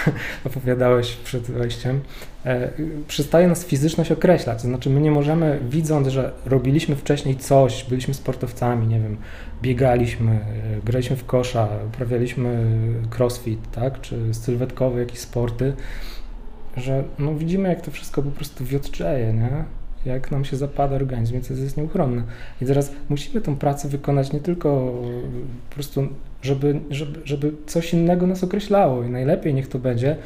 opowiadałeś przed wejściem. E, przestaje nas fizyczność określać. To znaczy, my nie możemy, widząc, że robiliśmy wcześniej coś, byliśmy sportowcami, nie wiem, biegaliśmy, e, graliśmy w kosza, uprawialiśmy crossfit, tak, czy sylwetkowe jakieś sporty, że no, widzimy, jak to wszystko po prostu wiotczeje, nie? Jak nam się zapada organizm, więc to jest nieuchronne. I teraz musimy tą pracę wykonać nie tylko po prostu, żeby, żeby, żeby coś innego nas określało i najlepiej niech to będzie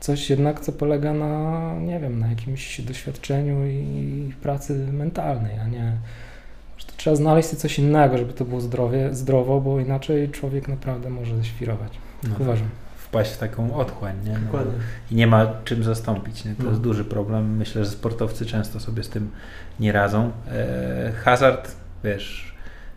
coś jednak, co polega na, nie wiem, na jakimś doświadczeniu i pracy mentalnej, a nie że trzeba znaleźć coś innego, żeby to było zdrowie, zdrowo, bo inaczej człowiek naprawdę może świrować. Tak no. uważam wpaść w taką otchłań, nie? No, Dokładnie. I nie ma czym zastąpić, nie? To no. jest duży problem. Myślę, że sportowcy często sobie z tym nie radzą. E, hazard, wiesz,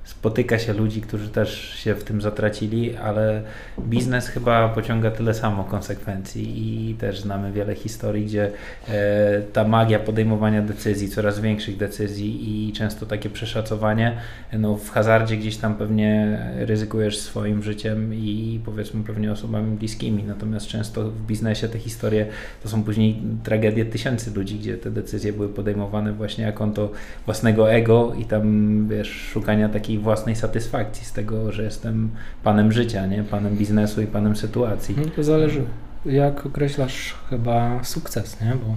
spotyka się ludzi, którzy też się w tym zatracili, ale biznes chyba pociąga tyle samo konsekwencji i też znamy wiele historii, gdzie e, ta magia podejmowania decyzji, coraz większych decyzji i często takie przeszacowanie, no w hazardzie gdzieś tam pewnie ryzykujesz swoim życiem i powiedzmy pewnie osobami bliskimi, natomiast często w biznesie te historie to są później tragedie tysięcy ludzi, gdzie te decyzje były podejmowane właśnie jak konto własnego ego i tam wiesz, szukania takiej własnej satysfakcji z tego, że jestem panem życia, nie? panem biznesu i panem sytuacji. No to zależy, jak określasz chyba sukces, nie? bo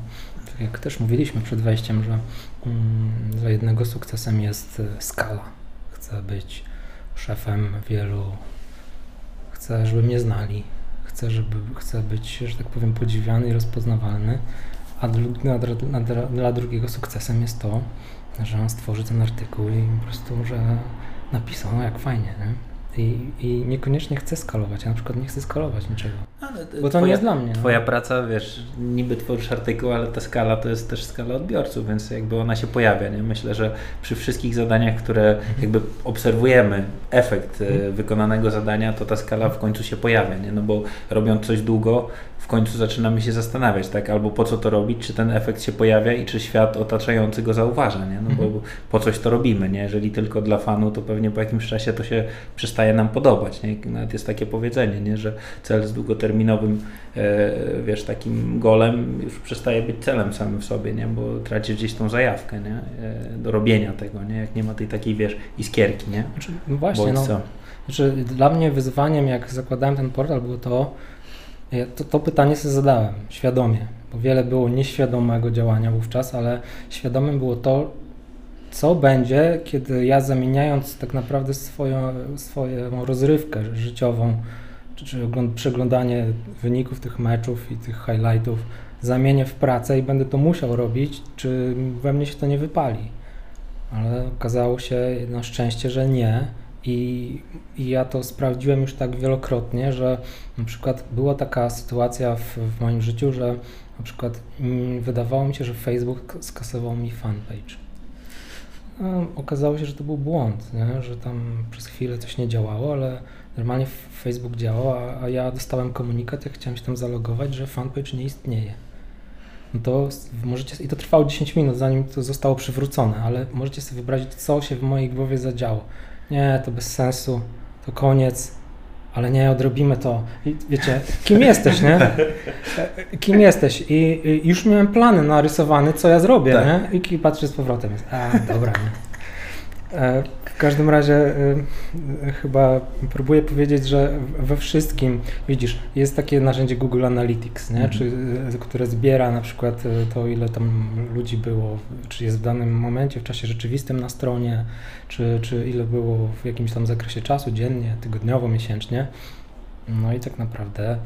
tak jak też mówiliśmy przed wejściem, że mm, dla jednego sukcesem jest e, skala. Chcę być szefem wielu, chcę, żeby mnie znali, chcę, żeby, chcę być, że tak powiem, podziwiany i rozpoznawalny, a dla, dla, dla drugiego sukcesem jest to, że on stworzy ten artykuł i po prostu, że napisał, no jak fajnie, nie? I, I niekoniecznie chcę skalować, ja na przykład nie chcę skalować niczego. Ale bo to twoja, nie jest dla mnie. No. Twoja no. praca, wiesz, niby tworzysz artykuł, ale ta skala to jest też skala odbiorców, więc jakby ona się pojawia. Nie? Myślę, że przy wszystkich zadaniach, które mhm. jakby obserwujemy efekt e, mhm. wykonanego zadania, to ta skala w końcu się pojawia. Nie? No bo robiąc coś długo, w końcu zaczynamy się zastanawiać, tak? Albo po co to robić, czy ten efekt się pojawia i czy świat otaczający go zauważa, nie? No bo mhm. po coś to robimy, nie? Jeżeli tylko dla fanu, to pewnie po jakimś czasie to się przestaje nam podobać, nie? Nawet jest takie powiedzenie, nie? Że cel z długoterminowym, e, wiesz, takim golem już przestaje być celem samym w sobie, nie? Bo tracisz gdzieś tą zajawkę, nie? E, do robienia tego, nie? Jak nie ma tej takiej, wiesz, iskierki, nie? Znaczy, no właśnie, no. Znaczy, dla mnie wyzwaniem, jak zakładałem ten portal, było to, ja to, to pytanie sobie zadałem świadomie, bo wiele było nieświadomego działania wówczas, ale świadomym było to, co będzie, kiedy ja zamieniając tak naprawdę swoją, swoją rozrywkę życiową, czy, przeglądanie wyników tych meczów i tych highlightów, zamienię w pracę i będę to musiał robić, czy we mnie się to nie wypali. Ale okazało się na szczęście, że nie i, I, ja to sprawdziłem już tak wielokrotnie, że na przykład była taka sytuacja w, w moim życiu, że na przykład mm, wydawało mi się, że Facebook skasował mi fanpage. No, okazało się, że to był błąd, nie? że tam przez chwilę coś nie działało, ale normalnie Facebook działał, a, ja dostałem komunikat, jak chciałem się tam zalogować, że fanpage nie istnieje. No to możecie, i to trwało 10 minut, zanim to zostało przywrócone, ale możecie sobie wyobrazić, co się w mojej głowie zadziało nie, to bez sensu, to koniec. Ale nie, odrobimy to. I wiecie, kim jesteś, nie? Kim jesteś? I, I, już miałem plany narysowane, co ja zrobię, tak. nie? I patrzę z powrotem. A, dobra, nie? W każdym razie e, chyba próbuję powiedzieć, że we wszystkim, widzisz, jest takie narzędzie Google Analytics, nie? Mhm. Czy, e, które zbiera na przykład to, ile tam ludzi było, czy jest w danym momencie, w czasie rzeczywistym na stronie, czy, czy ile było w jakimś tam zakresie czasu, dziennie, tygodniowo, miesięcznie. No i tak naprawdę,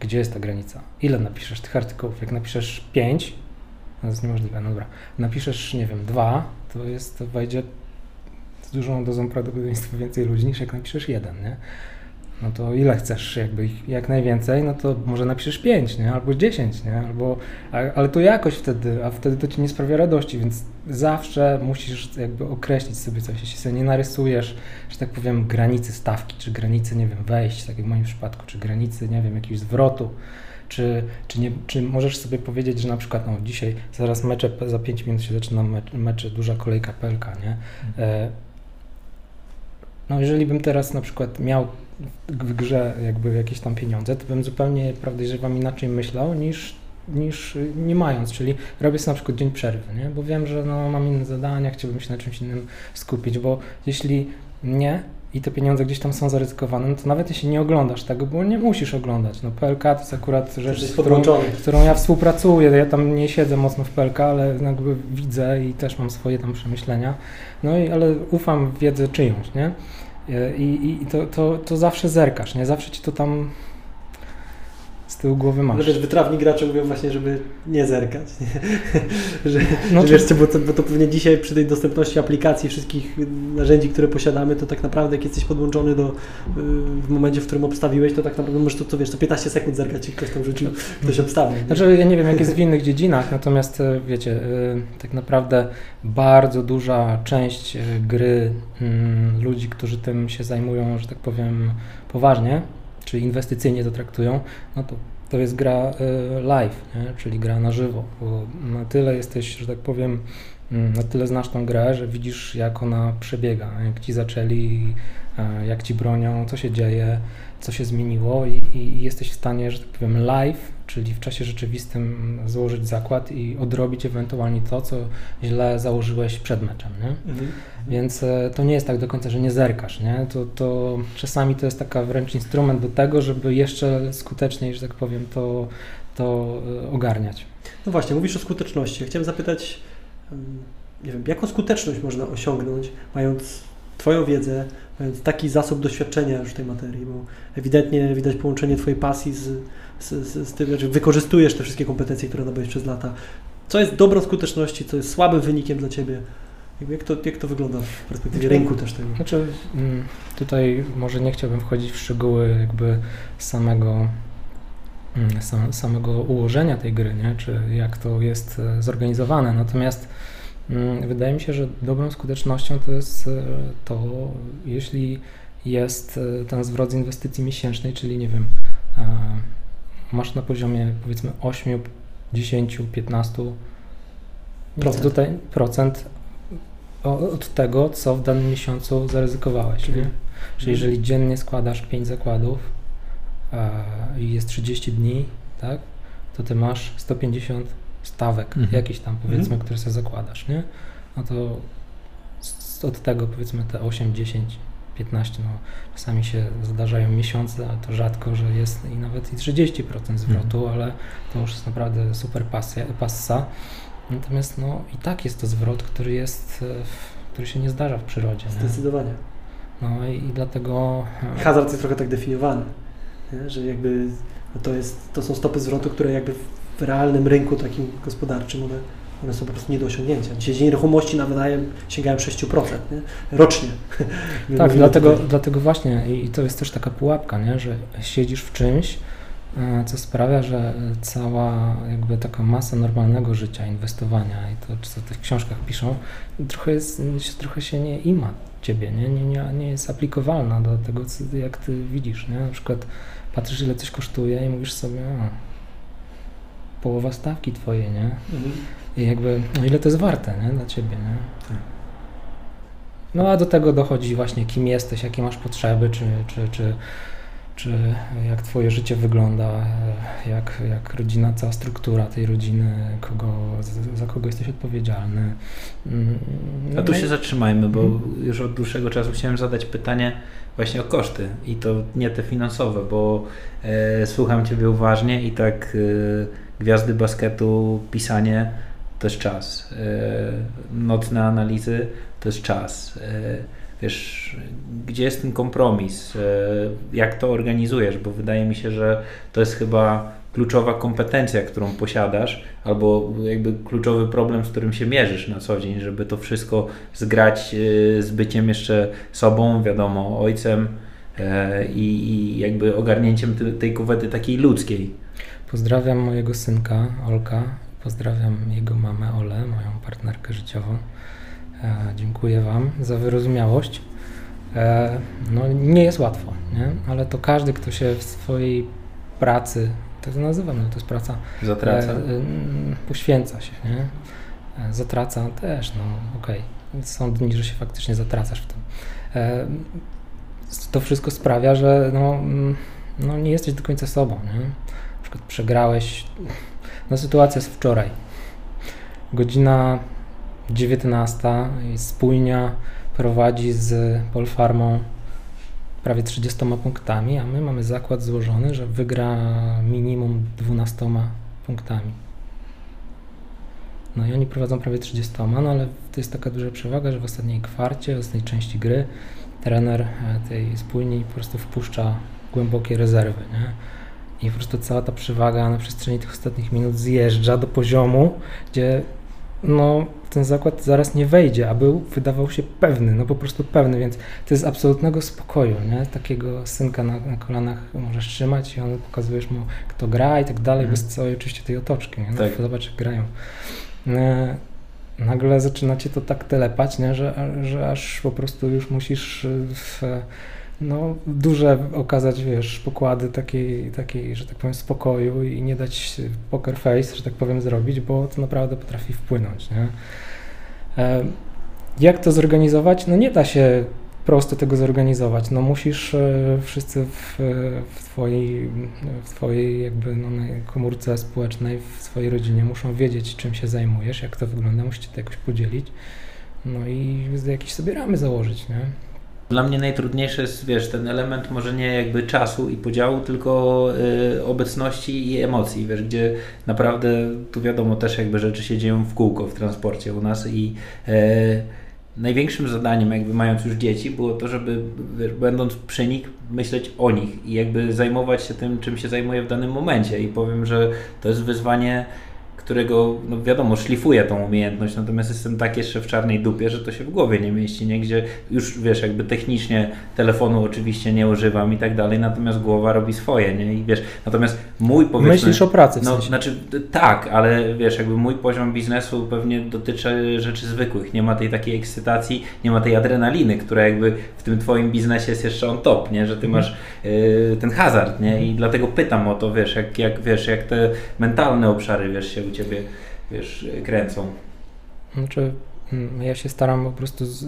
gdzie jest ta granica? Ile napiszesz tych artykułów? Jak napiszesz 5, to jest niemożliwe, no dobra. Napiszesz, nie wiem, dwa, to jest, to wejdzie z dużą dozą prawdopodobieństwa więcej ludzi niż jak napiszesz jeden, nie? No to ile chcesz jakby jak najwięcej, no to może napiszesz pięć, nie? Albo dziesięć, nie? Albo, ale to jakoś wtedy, a wtedy to ci nie sprawia radości, więc zawsze musisz jakby określić sobie coś. Jeśli sobie nie narysujesz, że tak powiem, granicy stawki, czy granicy, nie wiem, wejść, tak jak w moim przypadku, czy granicy, nie wiem, jakiegoś zwrotu, czy, czy, nie, czy możesz sobie powiedzieć, że na przykład no, dzisiaj, zaraz mecze, za 5 minut się zaczyna mecz, mecze, duża kolejka pelka, nie? E, no jeżeli bym teraz na przykład miał w grze jakby jakieś tam pieniądze, to bym zupełnie, prawdę że wam inaczej myślał niż, niż nie mając, czyli robię sobie na przykład dzień przerwy, nie? bo wiem, że no, mam inne zadania, chciałbym się na czymś innym skupić, bo jeśli nie, i te pieniądze gdzieś tam są zaryzykowane, no to nawet jeśli nie oglądasz tego, bo nie musisz oglądać. No PLK to jest akurat rzecz, z którą, z którą ja współpracuję. Ja tam nie siedzę mocno w PLK, ale jakby widzę i też mam swoje tam przemyślenia. No i ale ufam wiedzę czyjąś, nie? I, i to, to, to zawsze zerkasz, nie? Zawsze ci to tam tyłu głowy masz. No wiesz, wytrawni gracze mówią właśnie, żeby nie zerkać. Nie? że, no że wiesz, bo to, bo to pewnie dzisiaj przy tej dostępności aplikacji, wszystkich narzędzi, które posiadamy, to tak naprawdę jak jesteś podłączony do, y, w momencie, w którym obstawiłeś, to tak naprawdę możesz to, to wiesz, to 15 sekund zerkać i ktoś tam rzucił, ktoś obstawił. Znaczy ja nie wiem, jak jest w innych dziedzinach, natomiast e, wiecie, e, tak naprawdę bardzo duża część e, gry mm, ludzi, którzy tym się zajmują, że tak powiem, poważnie, czy inwestycyjnie to traktują, no to to jest gra y, live, nie? czyli gra na żywo, bo na tyle jesteś, że tak powiem, mm, na tyle znasz tą grę, że widzisz jak ona przebiega, jak ci zaczęli, jak ci bronią, co się dzieje, co się zmieniło i, i jesteś w stanie, że tak powiem, live, czyli w czasie rzeczywistym założyć zakład i odrobić ewentualnie to, co źle założyłeś przed meczem, nie? Mhm. Więc e, to nie jest tak do końca, że nie zerkasz, nie? To, to czasami to jest taka wręcz instrument do tego, żeby jeszcze skuteczniej, że tak powiem, to, to e, ogarniać. No właśnie, mówisz o skuteczności. chciałem zapytać, nie wiem, jaką skuteczność można osiągnąć, mając Twoją wiedzę, mając taki zasób doświadczenia już w tej materii, bo ewidentnie widać połączenie Twojej pasji z, z, z, z tym, że wykorzystujesz te wszystkie kompetencje, które nabyłeś przez lata. Co jest dobrą skuteczności, co jest słabym wynikiem dla Ciebie? Jak to, jak to wygląda w perspektywie znaczy, rynku też tego? Znaczy, mm, tutaj może nie chciałbym wchodzić w szczegóły jakby samego mm, samego ułożenia tej gry, nie? czy jak to jest e, zorganizowane. Natomiast Mm, wydaje mi się, że dobrą skutecznością to jest e, to, jeśli jest e, ten zwrot z inwestycji miesięcznej, czyli nie wiem, masz na poziomie powiedzmy 8, 10, 15 procent, procent od tego, co w danym miesiącu zaryzykowałeś. Nie? Mhm. Czyli jeżeli dziennie składasz 5 zakładów i jest 30 dni, tak, to ty masz 150 stawek, mhm. jakiś tam powiedzmy, mhm. które sobie zakładasz, nie? No to od tego powiedzmy te 8, 10, 15, no czasami się zdarzają miesiące, ale to rzadko, że jest i nawet i 30% zwrotu, mhm. ale to już jest naprawdę super pasja, passa. Natomiast no i tak jest to zwrot, który jest, e, który się nie zdarza w przyrodzie. Zdecydowanie. Nie? No i, i dlatego... E, Hazard jest trochę tak definiowany, nie? że jakby to, jest, to są stopy zwrotu, które jakby w realnym rynku takim gospodarczym one, one są po prostu nie do osiągnięcia. Dzisiaj nieruchomości na wynajem sięgają 6% nie? rocznie. tak, dlatego, dlatego właśnie i to jest też taka pułapka, nie? że siedzisz w czymś, e, co sprawia, że cała jakby taka masa normalnego życia, inwestowania i to, co w tych książkach piszą, trochę, jest, trochę się nie ima ciebie, nie, nie, nie, nie jest aplikowalna do tego, co, jak ty widzisz. Nie? Na przykład patrzysz, ile coś kosztuje i mówisz sobie, połowa stawki twojej, nie? Mhm. I jakby, no ile to jest warte, nie? Dla ciebie, nie? Tak. No a do tego dochodzi właśnie kim jesteś, jakie masz potrzeby, czy, czy, czy, czy jak twoje życie wygląda, jak, jak rodzina, cała struktura tej rodziny, kogo, za, kogo jesteś odpowiedzialny. Mm, a tu no się zatrzymajmy, bo mhm. już od dłuższego czasu chciałem zadać pytanie właśnie o koszty i to nie te finansowe, bo e, słucham Ciebie uważnie i tak e, gwiazdy basketu, pisanie to jest czas. E, nocne analizy to jest czas. E, wiesz, gdzie jest ten kompromis? E, jak to organizujesz? Bo wydaje mi się, że to jest chyba kluczowa kompetencja, którą posiadasz, albo jakby kluczowy problem, z którym się mierzysz na co dzień, żeby to wszystko zgrać z byciem jeszcze sobą, wiadomo, ojcem i, jakby ogarnięciem tej kuwety takiej ludzkiej. Pozdrawiam mojego synka, Olka, Pozdrawiam jego mamę Ole, moją partnerkę życiową. E, dziękuję Wam za wyrozumiałość. E, no, nie jest łatwo, nie? ale to każdy, kto się w swojej pracy, tak to nazywam, no, to jest praca, zatraca. E, poświęca się. Nie? E, zatraca też, no okej. Okay. Są dni, że się faktycznie zatracasz w tym. E, to wszystko sprawia, że no, mm, no, nie jesteś do końca sobą. Nie? Przykład przegrałeś no sytuacja z wczoraj. Godzina 19 i spójnia prowadzi z Polfarmą prawie 30 punktami, a my mamy zakład złożony, że wygra minimum 12 punktami. No i oni prowadzą prawie 30, no ale to jest taka duża przewaga, że w ostatniej kwarcie, w ostatniej części gry trener e, tej spójni po prostu wpuszcza głębokie rezerwy, nie? I po prostu cała ta przewaga na przestrzeni tych ostatnich minut zjeżdża do poziomu, gdzie no, ten zakład zaraz nie wejdzie, a był, wydawał się pewny, no po prostu pewny, więc to jest absolutnego spokoju, nie? Takiego synka na, na kolanach możesz trzymać i on pokazujesz mu, kto gra i tak dalej, mm. bez całej oczywiście tej otoczki, nie? No, tak. Zobacz, jak grają. E, nagle zaczyna cię to tak telepać, nie? Że, że aż po prostu już musisz w, no, duże okazać, wiesz, pokłady takiej, takiej, że tak powiem, spokoju i nie dać poker face, że tak powiem, zrobić, bo to naprawdę potrafi wpłynąć, nie? Jak to zorganizować? No nie da się prosto tego zorganizować. No musisz e, wszyscy w, w, twojej, w twojej jakby no, komórce społecznej, w swojej rodzinie muszą wiedzieć, czym się zajmujesz, jak to wygląda, musicie to jakoś podzielić. No i jakieś sobie ramy założyć, nie? Dla mnie najtrudniejszy jest, wiesz, ten element może nie jakby czasu i podziału, tylko y, obecności i emocji, wiesz, gdzie naprawdę, tu wiadomo, też jakby rzeczy się dzieją w kółko w transporcie u nas i y, największym zadaniem, jakby mając już dzieci, było to, żeby będąc przy nich, myśleć o nich i jakby zajmować się tym, czym się zajmuję w danym momencie. I powiem, że to jest wyzwanie którego, no wiadomo, szlifuje tą umiejętność, natomiast jestem tak jeszcze w czarnej dupie, że to się w głowie nie mieści, nie? Gdzie już, wiesz, jakby technicznie telefonu oczywiście nie używam i tak dalej, natomiast głowa robi swoje, nie? I wiesz, natomiast mój powiedzmy... Myślisz o pracy w no, sensie. Znaczy, tak, ale wiesz, jakby mój poziom biznesu pewnie dotyczy rzeczy zwykłych, nie ma tej takiej ekscytacji, nie ma tej adrenaliny, która jakby w tym twoim biznesie jest jeszcze on top, nie? Że ty masz y, ten hazard, nie? I dlatego pytam o to, wiesz, jak, jak, wiesz, jak te mentalne obszary, wiesz, się u Ciebie, wiesz, kręcą? Znaczy, mm, ja się staram po prostu z, y,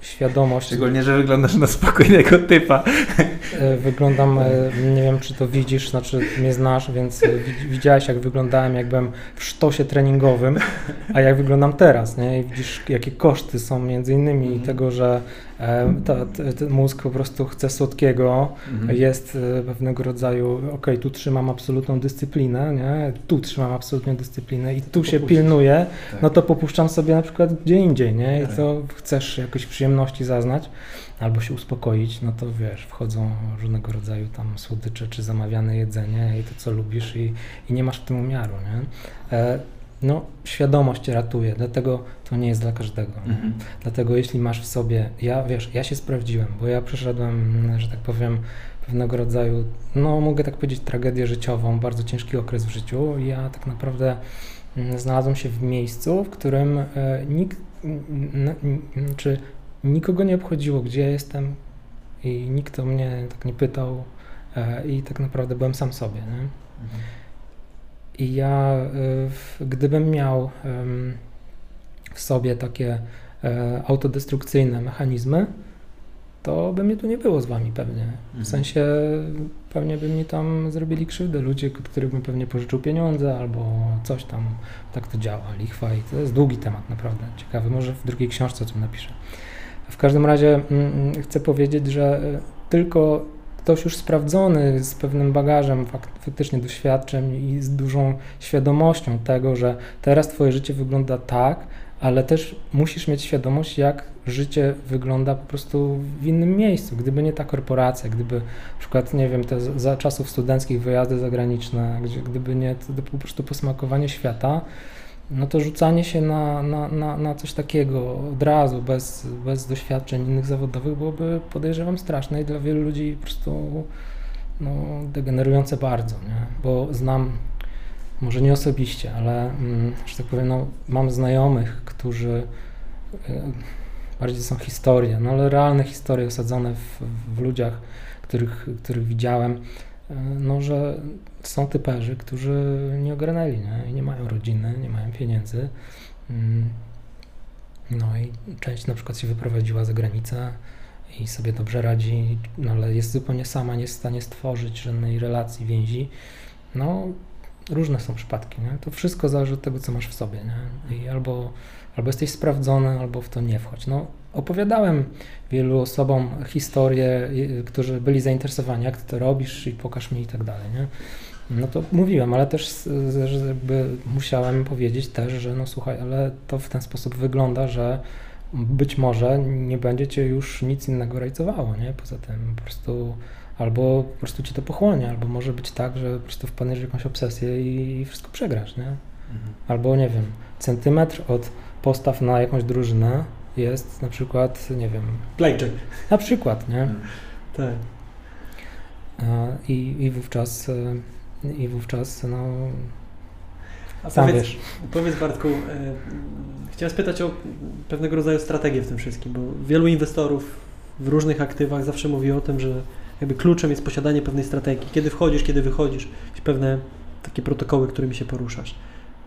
świadomość. Szczególnie, że wyglądasz na spokojnego typa. E, wyglądam, e, nie wiem czy to widzisz, znaczy mnie znasz, więc e, widziałeś jak wyglądałem, jak byłem w sztosie treningowym, a jak wyglądam teraz, nie? I widzisz jakie koszty są między innymi mm. tego, że ta, ten mózg po prostu chce słodkiego, mhm. jest pewnego rodzaju, ok, tu trzymam absolutną dyscyplinę, nie? tu trzymam absolutną dyscyplinę i tu się pilnuję, tak. no to popuszczam sobie na przykład gdzie indziej, nie? I to tak. chcesz jakoś przyjemności zaznać albo się uspokoić, no to wiesz, wchodzą różnego rodzaju tam słodycze czy zamawiane jedzenie i to, co lubisz i, i nie masz w tym umiaru, nie? E, no, świadomość ratuje, dlatego to nie jest dla każdego. Mhm. Dlatego jeśli masz w sobie, ja wiesz, ja się sprawdziłem, bo ja przeszedłem, że tak powiem, pewnego rodzaju, no mogę tak powiedzieć, tragedię życiową, bardzo ciężki okres w życiu i ja tak naprawdę mm, znalazłem się w miejscu, w którym e, nikt, czy nikogo nie obchodziło, gdzie ja jestem i nikt o mnie tak nie pytał e, i tak naprawdę byłem sam sobie. Nie? Mhm. I ja, e, gdybym miał w sobie takie e, autodestrukcyjne mechanizmy, to by mnie tu nie było z wami pewnie. W Mhm. sensie pewnie by mi tam zrobili krzywdę ludzie, których bym pewnie pożyczył pieniądze albo coś tam. Tak to działa, lichwa i to jest długi temat naprawdę. Ciekawy, może w drugiej książce o tym napiszę. W każdym razie mm, mm, chcę powiedzieć, że y, tylko ktoś już sprawdzony z pewnym bagażem fak- faktycznie doświadczeń i z dużą świadomością tego, że teraz twoje życie wygląda tak, ale też musisz mieć świadomość, jak życie wygląda po prostu w innym miejscu. Gdyby nie ta korporacja, gdyby na przykład, nie wiem, te za czasów studenckich wyjazdy zagraniczne, gdzie, gdyby nie to, to po prostu posmakowanie świata, no to rzucanie się na, na, na, na coś takiego od razu, bez, bez doświadczeń innych zawodowych, byłoby podejrzewam straszne i dla wielu ludzi po prostu no, degenerujące bardzo, nie? bo znam, może nie osobiście, ale mm, że tak powiem, no, mam znajomych, którzy y, bardziej są historie, no ale realne historie osadzone w, w ludziach, których, których widziałem, no, że są typerzy, którzy nie ogarnęli, nie? Nie mają rodziny, nie mają pieniędzy. Mm, No i część na przykład się wyprowadziła za granicę i sobie dobrze radzi, no ale jest zupełnie sama, nie jest w stanie stworzyć żadnej relacji, więzi. No, różne są przypadki, nie? To wszystko zależy od tego, co masz w sobie, nie? I albo, albo jesteś sprawdzony, albo w to nie wchodź. No, opowiadałem wielu osobom historie, y, którzy byli zainteresowani, jak ty to robisz i pokaż mi i tak dalej, nie? No to mówiłem, ale też że jakby musiałem powiedzieć też, że no słuchaj, ale to w ten sposób wygląda, że być może nie będzie cię już nic innego rajcowało, nie? Poza tym po prostu albo po prostu cię to pochłonie, albo może być tak, że po prostu wpadniesz w jakąś obsesję i wszystko przegrasz, nie? Mhm. Albo nie wiem, centymetr od postaw na jakąś drużynę jest na przykład, nie wiem, Blackjack. na przykład, nie? Tak. E, I, i wówczas, e, i wówczas, no, A sam powiedz, wiesz. powiedz Bartku, e, chciałem spytać o pewnego rodzaju strategię w tym wszystkim, bo wielu inwestorów w różnych aktywach zawsze mówi o tym, że jakby kluczem jest posiadanie pewnej strategii. Kiedy wchodzisz, kiedy wychodzisz, jakieś pewne takie protokoły, którymi się poruszasz.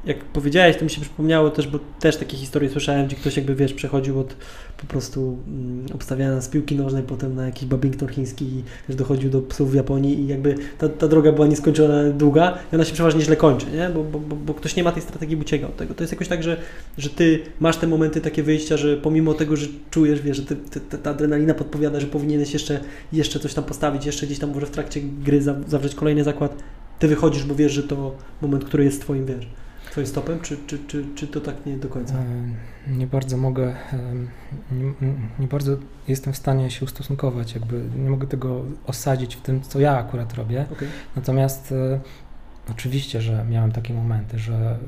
Jak powiedziałeś, to mi się przypomniało też, bo też takie historie słyszałem, gdzie ktoś jakby, wiesz, przechodził od po prostu mm, obstawiania z piłki nożnej, potem na jakiś Babington chiński i też dochodził do psów w Japonii i jakby ta, ta droga była nieskończona długa i ona się przeważnie źle kończy, nie? Bo, bo, bo, bo ktoś nie ma tej strategii, by uciekał od tego. To jest jakoś tak, że, że ty masz te momenty takie wyjścia, że pomimo tego, że czujesz, wiesz, że ty, ty, ta adrenalina podpowiada, że powinieneś jeszcze, jeszcze coś tam postawić, jeszcze gdzieś tam może w trakcie gry za, zawrzeć kolejny zakład, ty wychodzisz, bo wiesz, że to moment, który jest twoim, wiesz, twoim stopem, czy, czy, czy, czy to tak nie do końca? E, Nie bardzo mogę, nie, nie bardzo jestem w stanie się ustosunkować, jakby nie mogę tego osadzić w tym, co ja akurat robię. Okej. Natomiast e, oczywiście, że miałem takie momenty, że mm,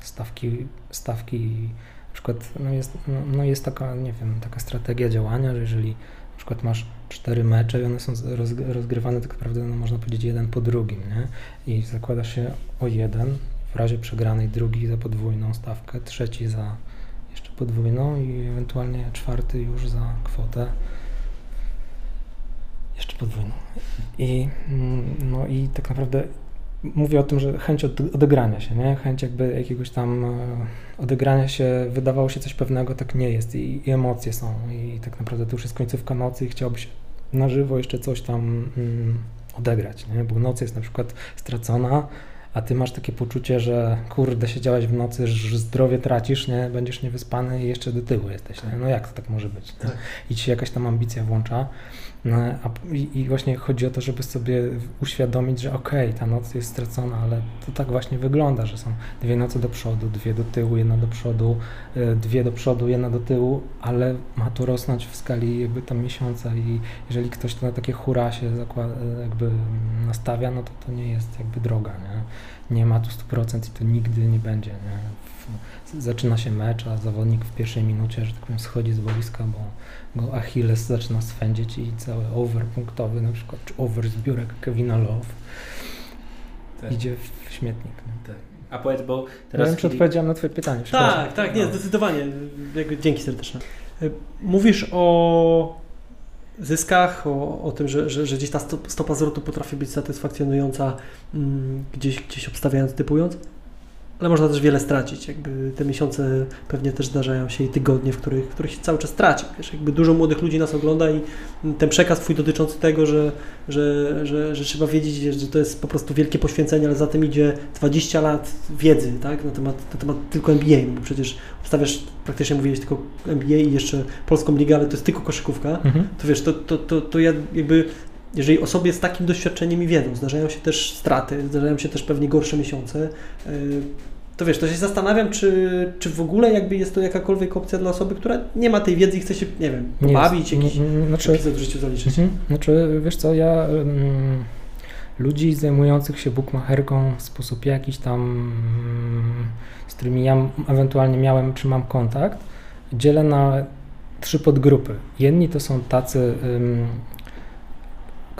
stawki, stawki na przykład no jest, no, no jest taka, nie wiem, taka strategia działania, że jeżeli na przykład masz cztery mecze i one są rozgrywane tak naprawdę, no można powiedzieć, jeden po drugim, nie? I zakładasz się o jeden, w razie przegranej drugi za podwójną stawkę, trzeci za jeszcze podwójną i ewentualnie czwarty już za kwotę jeszcze podwójną. I, mm, no i tak naprawdę mówię o tym, że chęć od, odegrania się, nie? Chęć jakby jakiegoś tam e, odegrania się, wydawało się coś pewnego, tak nie jest i, i emocje są i tak naprawdę to już jest końcówka nocy i chciałoby się na żywo jeszcze coś tam mm, odegrać, nie? Bo noc jest na przykład stracona, a ty masz takie poczucie, że kurde, siedziałeś w nocy, że zdrowie tracisz, nie? Będziesz niewyspany i jeszcze do tyłu jesteś, nie? No jak to tak może być? Tak. I ci się jakaś tam ambicja włącza. No, i, właśnie chodzi o to, żeby sobie uświadomić, że okej, ta noc jest stracona, ale to tak właśnie wygląda, że są dwie noce do przodu, dwie do tyłu, jedna do przodu, y, dwie do przodu, jedna do tyłu, ale ma to rosnąć w skali jakby tam miesiąca i jeżeli ktoś to na takie hura się zakłada, jakby nastawia, no to to nie jest jakby droga, nie? Nie ma tu 100% i to nigdy nie będzie, nie? Zaczyna się mecz, a zawodnik w pierwszej minucie, że tak powiem, schodzi z boiska, bo go Achilles zaczyna swędzić i cały over punktowy na przykład, czy over zbiórek Kevina Love Tak. idzie w śmietnik. Nie? Tak. A powiedz, bo Nie teraz... wiem, czy odpowiedziałem na twoje pytanie. Tak, tak, nie, No. zdecydowanie. Dzięki serdeczne. Y, Mówisz o zyskach, o, o tym, że, że, że gdzieś ta stop- stopa zwrotu potrafi być satysfakcjonująca, mm, gdzieś, gdzieś obstawiając, typując. Ale można też wiele stracić. Jakby te miesiące pewnie też zdarzają się i tygodnie, w których, w których się cały czas traci. Wiesz, jakby dużo młodych ludzi nas ogląda i ten przekaz twój dotyczący tego, że, że, że, że trzeba wiedzieć, wiesz, że to jest po prostu wielkie poświęcenie, ale za tym idzie 20 lat wiedzy tak? na, temat, na temat tylko NBA, no bo przecież obstawiasz, praktycznie mówiłeś tylko NBA i jeszcze polską ligę, ale to jest tylko koszykówka, mhm. to wiesz, to, to, to, to ja jakby jeżeli osoby z takim doświadczeniem i wiedzą, zdarzają się też straty, zdarzają się też pewnie gorsze miesiące, e, to wiesz, to się zastanawiam, czy, czy w ogóle jakby jest to jakakolwiek opcja dla osoby, która nie ma tej wiedzy i chce się, nie wiem, pobawić, jakiś znaczy, epizod w życiu zaliczyć. Mhm. Znaczy, wiesz co, ja um, ludzi zajmujących się bookmacherką w sposób jakiś tam, um, z którymi ja ewentualnie miałem, czy mam kontakt, dzielę na trzy podgrupy. Jedni to są tacy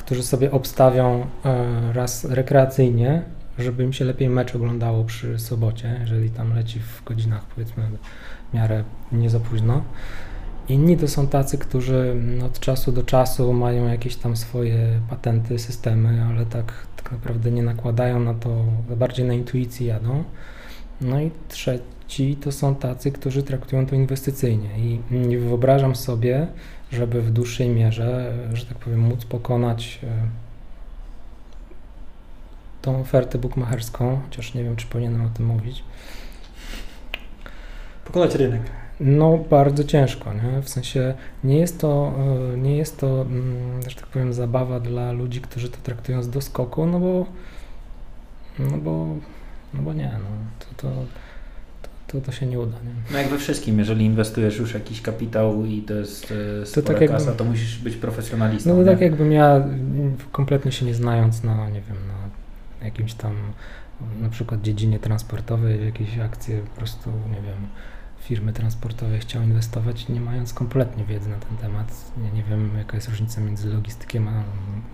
którzy sobie obstawią e, raz rekreacyjnie, żeby im się lepiej mecz oglądało przy sobocie, jeżeli tam leci w godzinach powiedzmy w miarę nie za późno. Inni to są tacy, którzy od czasu do czasu mają jakieś tam swoje patenty, systemy, ale tak, tak naprawdę nie nakładają na to, bardziej na intuicji jadą. No i trzeci to są tacy, którzy traktują to inwestycyjnie i nie wyobrażam sobie, żeby w dłuższej mierze, że tak powiem, móc pokonać e, tą ofertę bukmacherską, chociaż nie wiem, czy powinienem o tym mówić. Pokonać rynek. No, bardzo ciężko, nie? W sensie nie jest to, e, nie jest to, mm, że tak powiem, zabawa dla ludzi, którzy to traktują z doskoku, no bo, no bo, no bo nie, no, to, to to, to się nie uda. Nie? No jak we wszystkim, jeżeli inwestujesz już jakiś kapitał i to jest e, spora to tak jakby, kasa, to musisz być profesjonalistą. No to tak jakbym ja kompletnie się nie znając na, nie wiem, na jakimś tam na przykład dziedzinie transportowej, w jakieś akcje po prostu, nie wiem, firmy transportowe chciał inwestować, nie mając kompletnie wiedzy na ten temat. Nie, nie wiem, jaka jest różnica między logistykiem a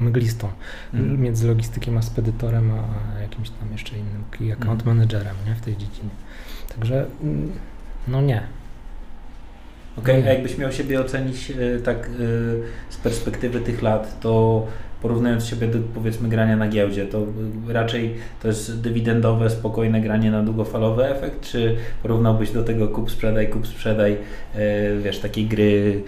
mglistą, mm. między logistykiem a spedytorem, a jakimś tam jeszcze innym key account mm. managerem nie, w tej dziedzinie. Także mm, no nie. Okej, okay, a jakbyś miał siebie ocenić e, tak e, z perspektywy tych lat, to porównując siebie do powiedzmy grania na giełdzie, to raczej to jest dywidendowe, spokojne granie na długofalowy efekt, czy porównałbyś do tego kup, sprzedaj, kup, sprzedaj, e, wiesz, takiej gry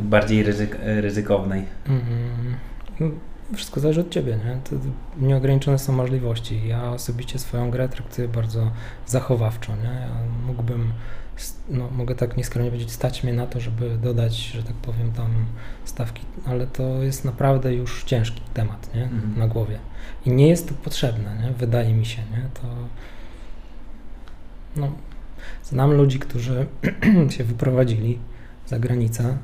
bardziej ryzyk, ryzykownej? Mm -hmm. Wszystko zależy od Ciebie, nie? Nieograniczone są możliwości. Ja osobiście swoją grę traktuję bardzo zachowawczo, nie? Ja mógłbym, no, mogę tak nieskromnie powiedzieć, stać mnie na to, żeby dodać, że tak powiem, tam stawki, ale to jest naprawdę już ciężki temat, nie? Mhm. Na głowie. I nie jest to potrzebne, nie? Wydaje mi się, nie? To no, znam ludzi, którzy się wyprowadzili za granicę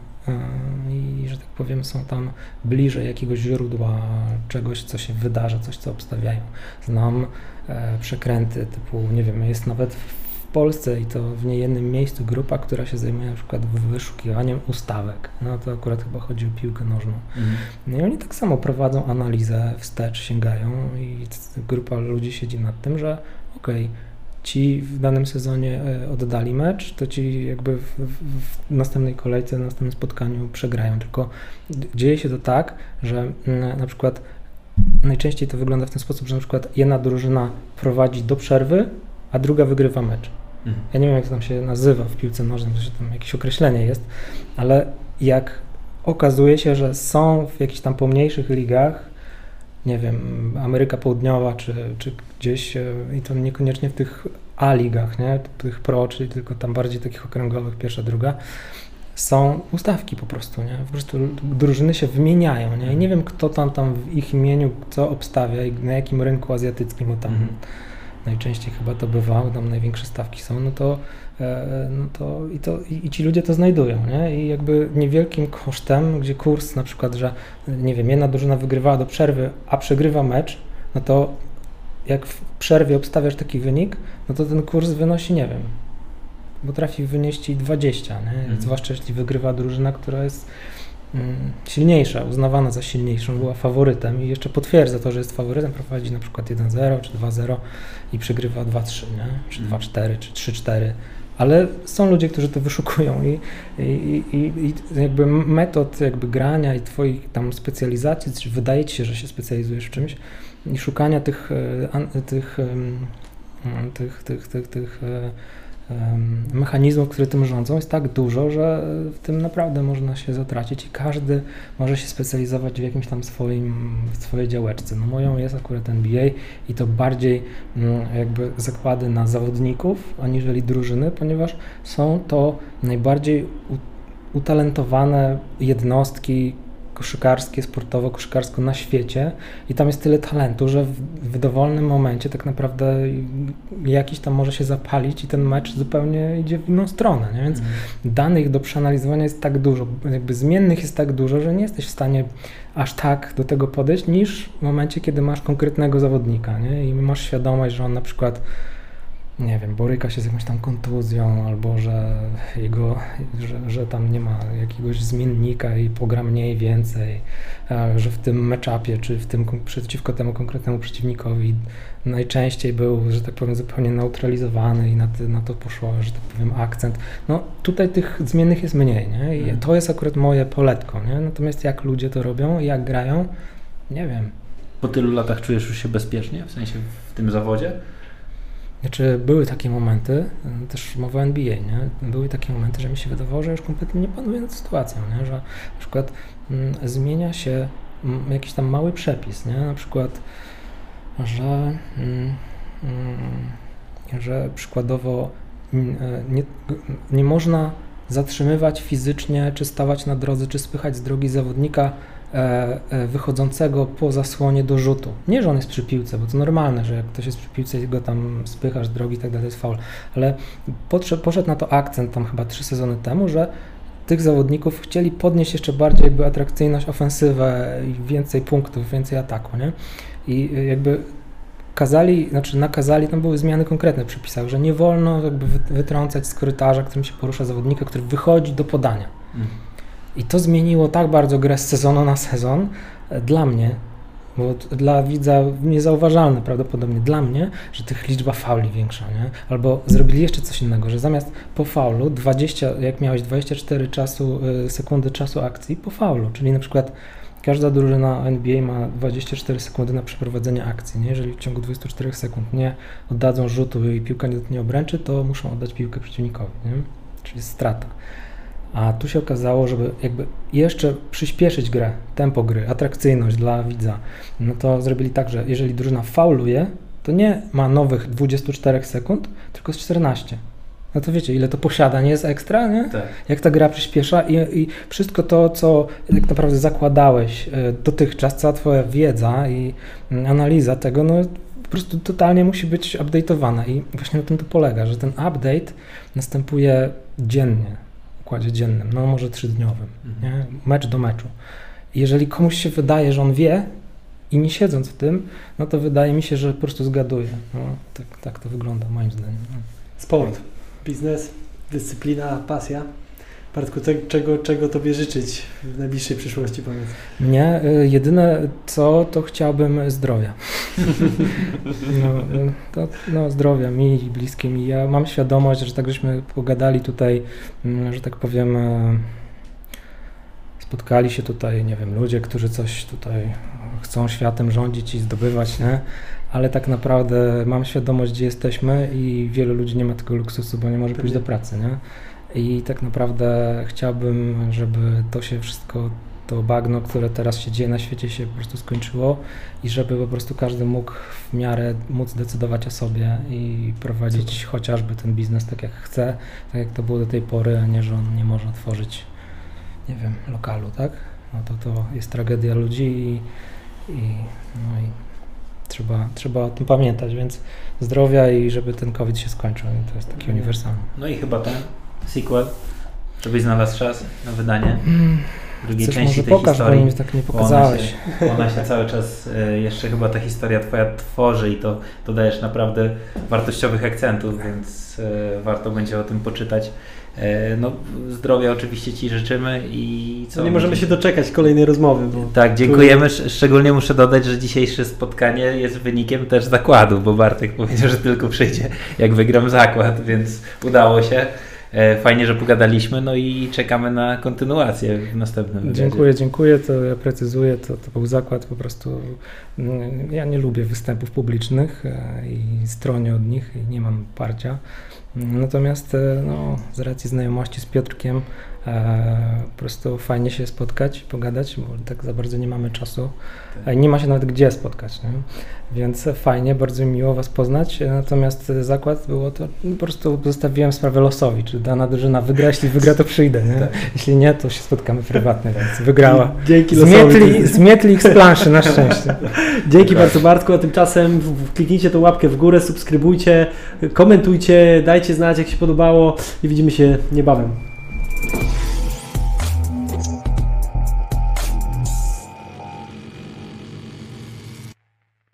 i, że tak powiem, są tam bliżej jakiegoś źródła czegoś, co się wydarza, coś, co obstawiają. Znam e, przekręty typu, nie wiem, jest nawet w Polsce i to w niejednym miejscu grupa, która się zajmuje na przykład wyszukiwaniem ustawek. No to akurat chyba chodzi o piłkę nożną. Mhm. No i oni tak samo prowadzą analizę wstecz, sięgają i grupa ludzi siedzi nad tym, że okej, okay, ci w danym sezonie e, oddali mecz, to ci jakby w, w, następnej kolejce, w następnym spotkaniu przegrają. Tylko dzieje się to tak, że mm, na przykład najczęściej to wygląda w ten sposób, że na przykład jedna drużyna prowadzi do przerwy, a druga wygrywa mecz. Mhm. Ja nie wiem, jak to tam się nazywa w piłce nożnej, to tam jakieś określenie jest, ale jak okazuje się, że są w jakichś tam pomniejszych ligach nie wiem, Ameryka Południowa, czy, czy gdzieś, e, i to niekoniecznie w tych A-ligach, nie, tych pro, czyli tylko tam bardziej takich okręgowych, pierwsza, druga, są ustawki po prostu, nie, po prostu drużyny się wymieniają, nie, i nie wiem, kto tam, tam w ich imieniu co obstawia i na jakim rynku azjatyckim, bo tam -hmm. Najczęściej chyba to bywa, tam największe stawki są, no to E, no to, i, to i, ci ludzie to znajdują, nie? I jakby niewielkim kosztem, gdzie kurs na przykład, że nie wiem, jedna drużyna wygrywała do przerwy, a przegrywa mecz, no to jak w przerwie obstawiasz taki wynik, no to ten kurs wynosi, nie wiem, potrafi wynieść i 20, nie? Mhm. zwłaszcza jeśli wygrywa drużyna, która jest silniejsza, uznawana za silniejszą, była faworytem i jeszcze potwierdza to, że jest faworytem, prowadzi na przykład 1-0 czy 2-0 i przegrywa 2-3, nie? czy 2-4 mhm. czy 3-4 ale są ludzie, którzy to wyszukują i, i, i, i, jakby metod jakby grania i twoich tam specjalizacji, czy wydaje ci się, że się specjalizujesz w czymś i szukania tych, e, tych mm, tych, tych, tych, tych e, mechanizmów, które tym rządzą, jest tak dużo, że w tym naprawdę można się zatracić i każdy może się specjalizować w jakimś tam swoim, w swojej działeczce. No moją jest akurat NBA i to bardziej mm, jakby zakłady na zawodników, aniżeli drużyny, ponieważ są to najbardziej utalentowane jednostki, koszykarskie, sportowo, koszykarsko na świecie i tam jest tyle talentu, że w, w, dowolnym momencie tak naprawdę jakiś tam może się zapalić i ten mecz zupełnie idzie w inną stronę, nie? więc mm. danych do przeanalizowania jest tak dużo, jakby zmiennych jest tak dużo, że nie jesteś w stanie aż tak do tego podejść niż w momencie, kiedy masz konkretnego zawodnika nie? i masz świadomość, że on na przykład nie wiem, boryka się z jakąś tam kontuzją, albo że jego, że, że tam nie ma jakiegoś zmiennika i pogra mniej, więcej, że w tym meczapie, czy w tym przeciwko temu konkretnemu przeciwnikowi najczęściej był, że tak powiem, zupełnie neutralizowany i na, ty, na to poszło, że tak powiem, akcent. No tutaj tych zmiennych jest mniej, nie? I mhm. to jest akurat moje poletko, nie? Natomiast jak ludzie to robią, jak grają, nie wiem. Po tylu latach czujesz już się bezpiecznie, w sensie w tym zawodzie? Znaczy, były takie momenty, też mowa o NBA, nie? Były takie momenty, że mi się wydawało, że już kompletnie nie panuję nad sytuacją, nie? Że na przykład mm, zmienia się mm, jakiś tam mały przepis, nie? Na przykład, że, mm, mm że przykładowo e, nie, nie można zatrzymywać fizycznie, czy stawać na drodze, czy spychać z drogi zawodnika E, e, wychodzącego po zasłonie do rzutu. Nie, że on jest przy piłce, bo to normalne, że jak ktoś jest przy piłce i go tam spychasz drogi i tak dalej, to jest faul. Ale poszedł na to akcent tam chyba trzy sezony temu, że tych zawodników chcieli podnieść jeszcze bardziej jakby atrakcyjność, ofensywę i więcej punktów, więcej ataku, nie? I jakby kazali, znaczy nakazali, tam były zmiany konkretne w przepisach, że nie wolno jakby wytrącać z korytarza, którym się porusza zawodnika, który wychodzi do podania. Mhm. I to zmieniło tak bardzo grę z sezonu na sezon dla mnie, bo dla widza niezauważalne prawdopodobnie dla mnie, że tych liczba fauli większa, nie? Albo zrobili jeszcze coś innego, że zamiast po faulu 20, jak miałeś 24 czasu, e, sekundy czasu akcji po faulu, czyli na przykład każda drużyna NBA ma 24 sekundy na przeprowadzenie akcji, nie? Jeżeli w ciągu 24 sekund nie oddadzą rzutu i piłka nie obręczy, to muszą oddać piłkę przeciwnikowi, nie? Czyli strata. A tu się okazało, żeby jakby jeszcze przyspieszyć grę, tempo gry, atrakcyjność dla widza, no to zrobili tak, że jeżeli drużyna fauluje, to nie ma nowych 24 sekund, tylko z 14. No to wiecie, ile to posiada, nie jest ekstra, nie? Tak. Jak ta gra przyspiesza i, i wszystko to, co tak naprawdę zakładałeś e, dotychczas, cała twoja wiedza i mm, analiza tego, no po prostu totalnie musi być update'owana i właśnie na tym to polega, że ten update następuje dziennie układzie dziennym, no może trzydniowym, mhm. nie? mecz do meczu. I jeżeli komuś się wydaje, że on wie i nie siedząc w tym, no to wydaje mi się, że po prostu zgaduje. No, tak, tak to wygląda moim zdaniem. No. Sport, biznes, dyscyplina, pasja. Bartku, czego, czego Tobie życzyć w najbliższej przyszłości, powiedz? Mnie y, jedyne co, to chciałbym zdrowia. No, y, to, no, zdrowia mi i bliskim. I ja mam świadomość, że tak żeśmy pogadali tutaj, mm, że tak powiem, y, spotkali się tutaj, nie wiem, ludzie, którzy coś tutaj chcą światem rządzić i zdobywać, nie? ale tak naprawdę mam świadomość, gdzie jesteśmy i wielu ludzi nie ma tego luksusu, bo nie może pójść do pracy, nie? I tak naprawdę chciałbym, żeby to się wszystko, to bagno, które teraz się dzieje na świecie, się po prostu skończyło i żeby po prostu każdy mógł w miarę móc decydować o sobie i prowadzić Super. chociażby ten biznes tak jak chce, tak jak to było do tej pory, a nie, że on nie może otworzyć, nie wiem, lokalu, tak? No to to jest tragedia ludzi i, i, no i trzeba, trzeba o tym pamiętać, więc zdrowia i żeby ten COVID się skończył. To jest takie no uniwersalne. No i chyba ten sequel, żebyś znalazł czas na wydanie mm. drugiej Chcesz części tej pokaż, historii. Bo mi tak nie pokazałeś. Ona się, ona się cały czas, e, jeszcze chyba ta historia twoja tworzy i to dodajesz naprawdę wartościowych akcentów, więc e, warto będzie o tym poczytać. E, no, zdrowia oczywiście Ci życzymy i co? No nie możemy się doczekać kolejnej rozmowy. Bo tak, dziękujemy. Szczególnie muszę dodać, że dzisiejsze spotkanie jest wynikiem też zakładu, bo Bartek powiedział, że tylko przyjdzie jak wygram zakład, więc udało się. E, fajnie, że pogadaliśmy, no i czekamy na kontynuację w następnym wywiadzie. Dziękuję, dziękuję. To ja precyzuję, to, to był zakład po prostu. mm, Ja nie lubię występów publicznych e, i stronię od nich i nie mam parcia. Natomiast e, no, z racji znajomości z Piotrkiem po prostu fajnie się spotkać, pogadać, bo tak za bardzo nie mamy czasu. E, Nie ma się nawet gdzie spotkać. Nie? Więc fajnie, bardzo mi miło Was poznać. E, Natomiast e, zakład było to, no, po prostu zostawiłem sprawę losowi, czy dana drużyna wygra, jeśli wygra, to przyjdę. Nie? Jeśli nie, to się spotkamy prywatnie, więc wygrała. Dzięki losowi. Zmietli, zmietli ich z planszy, na szczęście. Dzięki bardzo Bartku, a tymczasem kliknijcie tą łapkę w górę, subskrybujcie, komentujcie, dajcie znać jak się podobało i widzimy się niebawem.